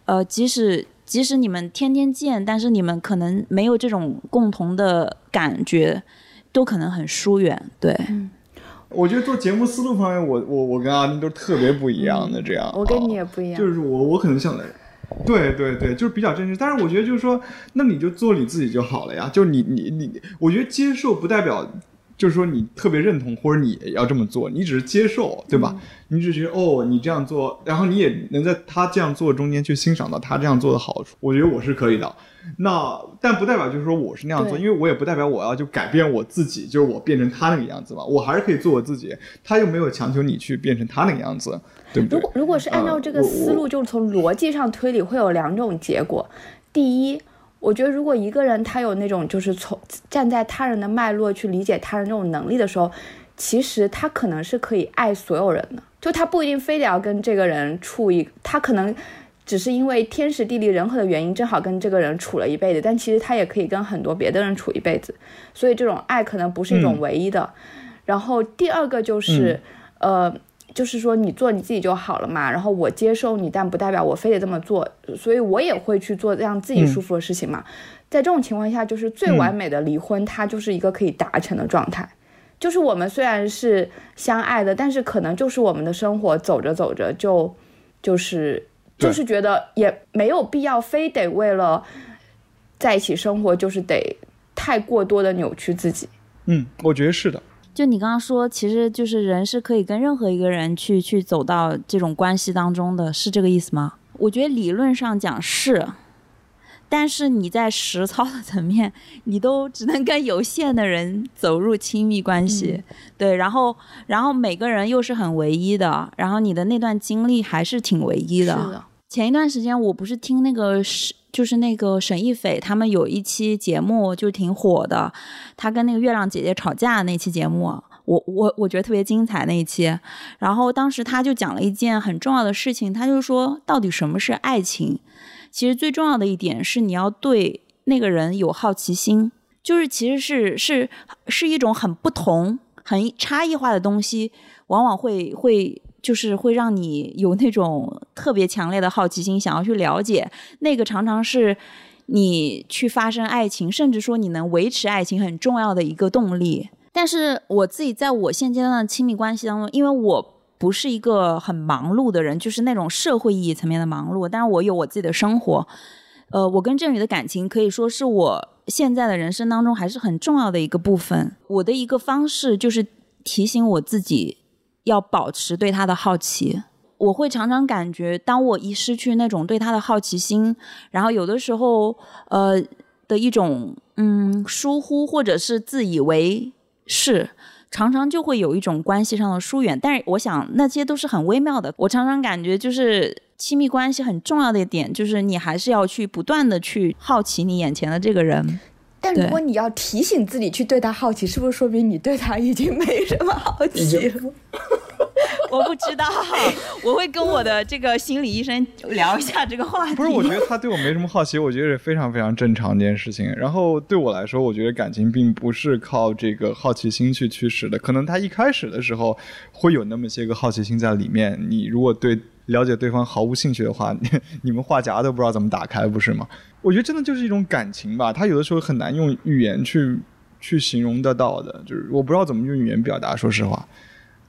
呃，即使。即使你们天天见，但是你们可能没有这种共同的感觉，都可能很疏远。对，我觉得做节目思路方面，我我我跟阿斌都特别不一样的。这样，我跟你也不一样。就是我我可能像，对对对，就是比较真实。但是我觉得就是说，那你就做你自己就好了呀。就是你你你，我觉得接受不代表。就是说你特别认同，或者你要这么做，你只是接受，对吧？你只觉得哦，你这样做，然后你也能在他这样做中间去欣赏到他这样做的好处。我觉得我是可以的。那但不代表就是说我是那样做，因为我也不代表我要就改变我自己，就是我变成他那个样子嘛。我还是可以做我自己。他又没有强求你去变成他那个样子，对不对？如果如果是按照这个思路，就是从逻辑上推理，会有两种结果。第一。我觉得，如果一个人他有那种就是从站在他人的脉络去理解他人这种能力的时候，其实他可能是可以爱所有人的。就他不一定非得要跟这个人处一，他可能只是因为天时地利人和的原因，正好跟这个人处了一辈子。但其实他也可以跟很多别的人处一辈子。所以这种爱可能不是一种唯一的。然后第二个就是，呃。就是说，你做你自己就好了嘛。然后我接受你，但不代表我非得这么做。所以我也会去做让自己舒服的事情嘛。在这种情况下，就是最完美的离婚，它就是一个可以达成的状态。就是我们虽然是相爱的，但是可能就是我们的生活走着走着就，就是就是觉得也没有必要非得为了在一起生活，就是得太过多的扭曲自己。嗯，我觉得是的。就你刚刚说，其实就是人是可以跟任何一个人去去走到这种关系当中的是这个意思吗？我觉得理论上讲是，但是你在实操的层面，你都只能跟有限的人走入亲密关系，对，然后然后每个人又是很唯一的，然后你的那段经历还是挺唯一的。前一段时间我不是听那个是。就是那个沈亦斐，他们有一期节目就挺火的，他跟那个月亮姐姐吵架那期节目，我我我觉得特别精彩那一期。然后当时他就讲了一件很重要的事情，他就说到底什么是爱情？其实最重要的一点是你要对那个人有好奇心，就是其实是是是一种很不同、很差异化的东西，往往会会。就是会让你有那种特别强烈的好奇心，想要去了解那个常常是你去发生爱情，甚至说你能维持爱情很重要的一个动力。但是我自己在我现阶段的亲密关系当中，因为我不是一个很忙碌的人，就是那种社会意义层面的忙碌，但是我有我自己的生活。呃，我跟振宇的感情可以说是我现在的人生当中还是很重要的一个部分。我的一个方式就是提醒我自己。要保持对他的好奇，我会常常感觉，当我一失去那种对他的好奇心，然后有的时候，呃的一种嗯疏忽或者是自以为是，常常就会有一种关系上的疏远。但是我想那些都是很微妙的。我常常感觉，就是亲密关系很重要的一点，就是你还是要去不断的去好奇你眼前的这个人。但如果你要提醒自己去对他好奇，是不是说明你对他已经没什么好奇了？我不知道，我会跟我的这个心理医生聊一下这个话题。不是，我觉得他对我没什么好奇，我觉得是非常非常正常一件事情。然后对我来说，我觉得感情并不是靠这个好奇心去驱使的，可能他一开始的时候会有那么些个好奇心在里面。你如果对了解对方毫无兴趣的话，你 你们话匣都不知道怎么打开，不是吗？我觉得真的就是一种感情吧，他有的时候很难用语言去去形容得到的，就是我不知道怎么用语言表达。说实话，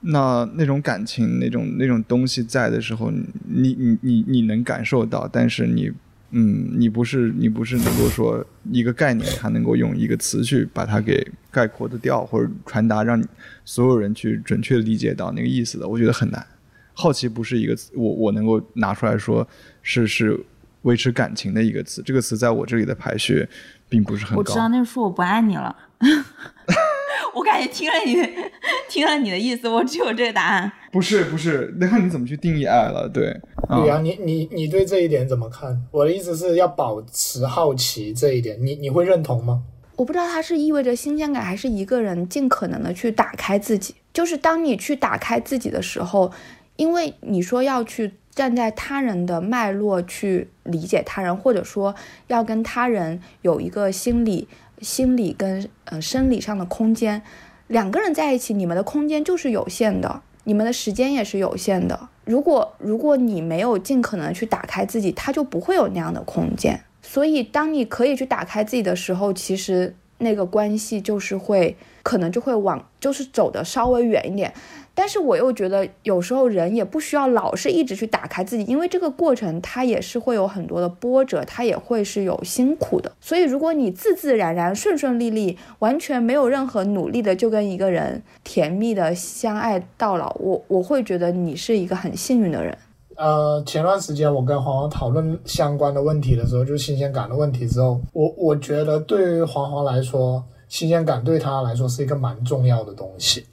那那种感情，那种那种东西在的时候，你你你你能感受到，但是你嗯，你不是你不是能够说一个概念，它能够用一个词去把它给概括的掉，或者传达让所有人去准确理解到那个意思的，我觉得很难。好奇不是一个词，我我能够拿出来说是是维持感情的一个词，这个词在我这里的排序并不是很高。我知道那是说我不爱你了。我感觉听了你 听了你的意思，我只有这个答案。不是不是，那看你怎么去定义爱了。对，对啊，你你你对这一点怎么看？我的意思是要保持好奇这一点，你你会认同吗？我不知道它是意味着新鲜感，还是一个人尽可能的去打开自己。就是当你去打开自己的时候。因为你说要去站在他人的脉络去理解他人，或者说要跟他人有一个心理、心理跟呃生理上的空间，两个人在一起，你们的空间就是有限的，你们的时间也是有限的。如果如果你没有尽可能去打开自己，他就不会有那样的空间。所以，当你可以去打开自己的时候，其实那个关系就是会可能就会往就是走的稍微远一点。但是我又觉得，有时候人也不需要老是一直去打开自己，因为这个过程它也是会有很多的波折，它也会是有辛苦的。所以，如果你自自然然、顺顺利利，完全没有任何努力的就跟一个人甜蜜的相爱到老，我我会觉得你是一个很幸运的人。呃，前段时间我跟黄黄讨论相关的问题的时候，就新鲜感的问题之后，我我觉得对于黄黄来说，新鲜感对他来说是一个蛮重要的东西。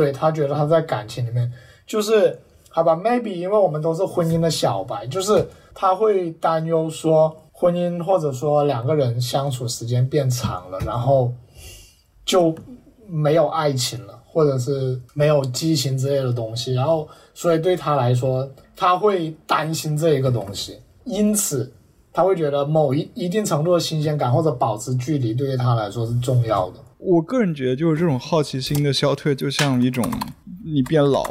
对他觉得他在感情里面，就是好吧，maybe 因为我们都是婚姻的小白，就是他会担忧说婚姻或者说两个人相处时间变长了，然后就没有爱情了，或者是没有激情之类的东西，然后所以对他来说，他会担心这一个东西，因此他会觉得某一一定程度的新鲜感或者保持距离对于他来说是重要的。我个人觉得，就是这种好奇心的消退，就像一种你变老，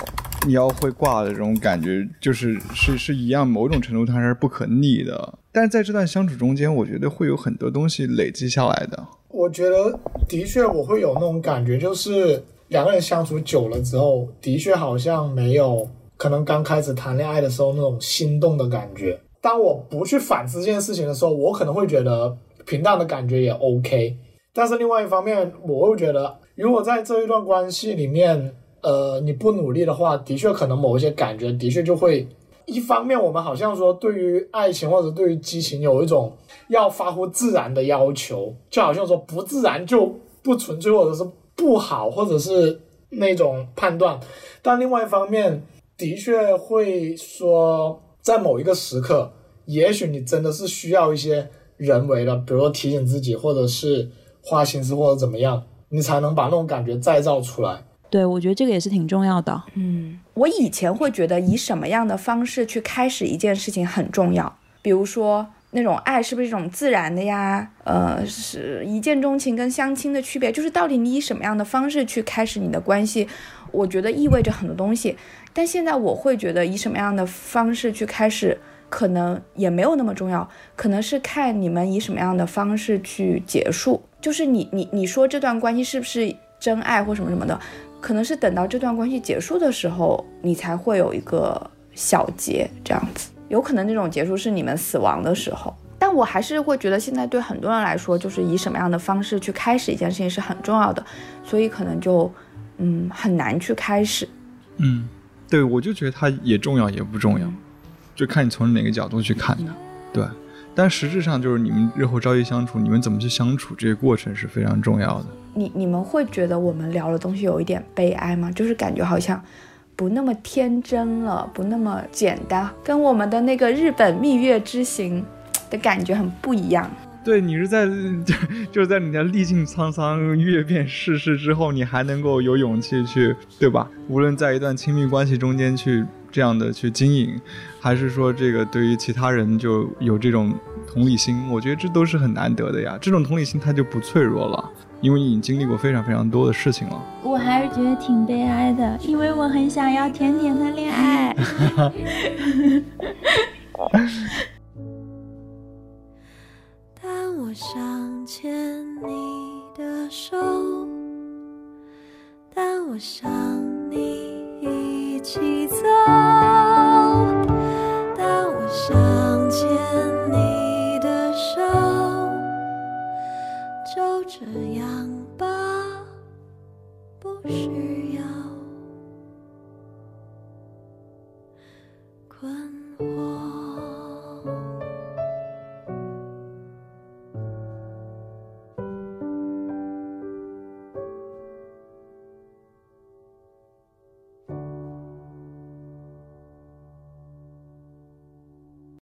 你要会挂的这种感觉，就是是是一样，某种程度它是不可逆的。但是在这段相处中间，我觉得会有很多东西累积下来的。我觉得的确我会有那种感觉，就是两个人相处久了之后，的确好像没有可能刚开始谈恋爱的时候那种心动的感觉。当我不去反思这件事情的时候，我可能会觉得平淡的感觉也 OK。但是另外一方面，我会觉得，如果在这一段关系里面，呃，你不努力的话，的确可能某一些感觉的确就会。一方面，我们好像说对于爱情或者对于激情有一种要发乎自然的要求，就好像说不自然就不纯粹，或者是不好，或者是那种判断。但另外一方面，的确会说，在某一个时刻，也许你真的是需要一些人为的，比如说提醒自己，或者是。花心思或者怎么样，你才能把那种感觉再造出来。对，我觉得这个也是挺重要的。嗯，我以前会觉得以什么样的方式去开始一件事情很重要，比如说那种爱是不是一种自然的呀？呃，是一见钟情跟相亲的区别，就是到底你以什么样的方式去开始你的关系，我觉得意味着很多东西。但现在我会觉得以什么样的方式去开始。可能也没有那么重要，可能是看你们以什么样的方式去结束。就是你你你说这段关系是不是真爱或什么什么的，可能是等到这段关系结束的时候，你才会有一个小结这样子。有可能那种结束是你们死亡的时候。但我还是会觉得现在对很多人来说，就是以什么样的方式去开始一件事情是很重要的，所以可能就嗯很难去开始。嗯，对，我就觉得它也重要也不重要。就看你从哪个角度去看的，对。但实质上就是你们日后朝夕相处，你们怎么去相处，这个过程是非常重要的。你你们会觉得我们聊的东西有一点悲哀吗？就是感觉好像不那么天真了，不那么简单，跟我们的那个日本蜜月之行的感觉很不一样。对你是在 就就是在你的历尽沧桑、阅遍世事之后，你还能够有勇气去，对吧？无论在一段亲密关系中间去。这样的去经营，还是说这个对于其他人就有这种同理心？我觉得这都是很难得的呀。这种同理心它就不脆弱了，因为你已经经历过非常非常多的事情了。我还是觉得挺悲哀的，因为我很想要甜甜的恋爱。当我想牵你的手，当我想你。一起走。但我想牵你的手就这样吧不需要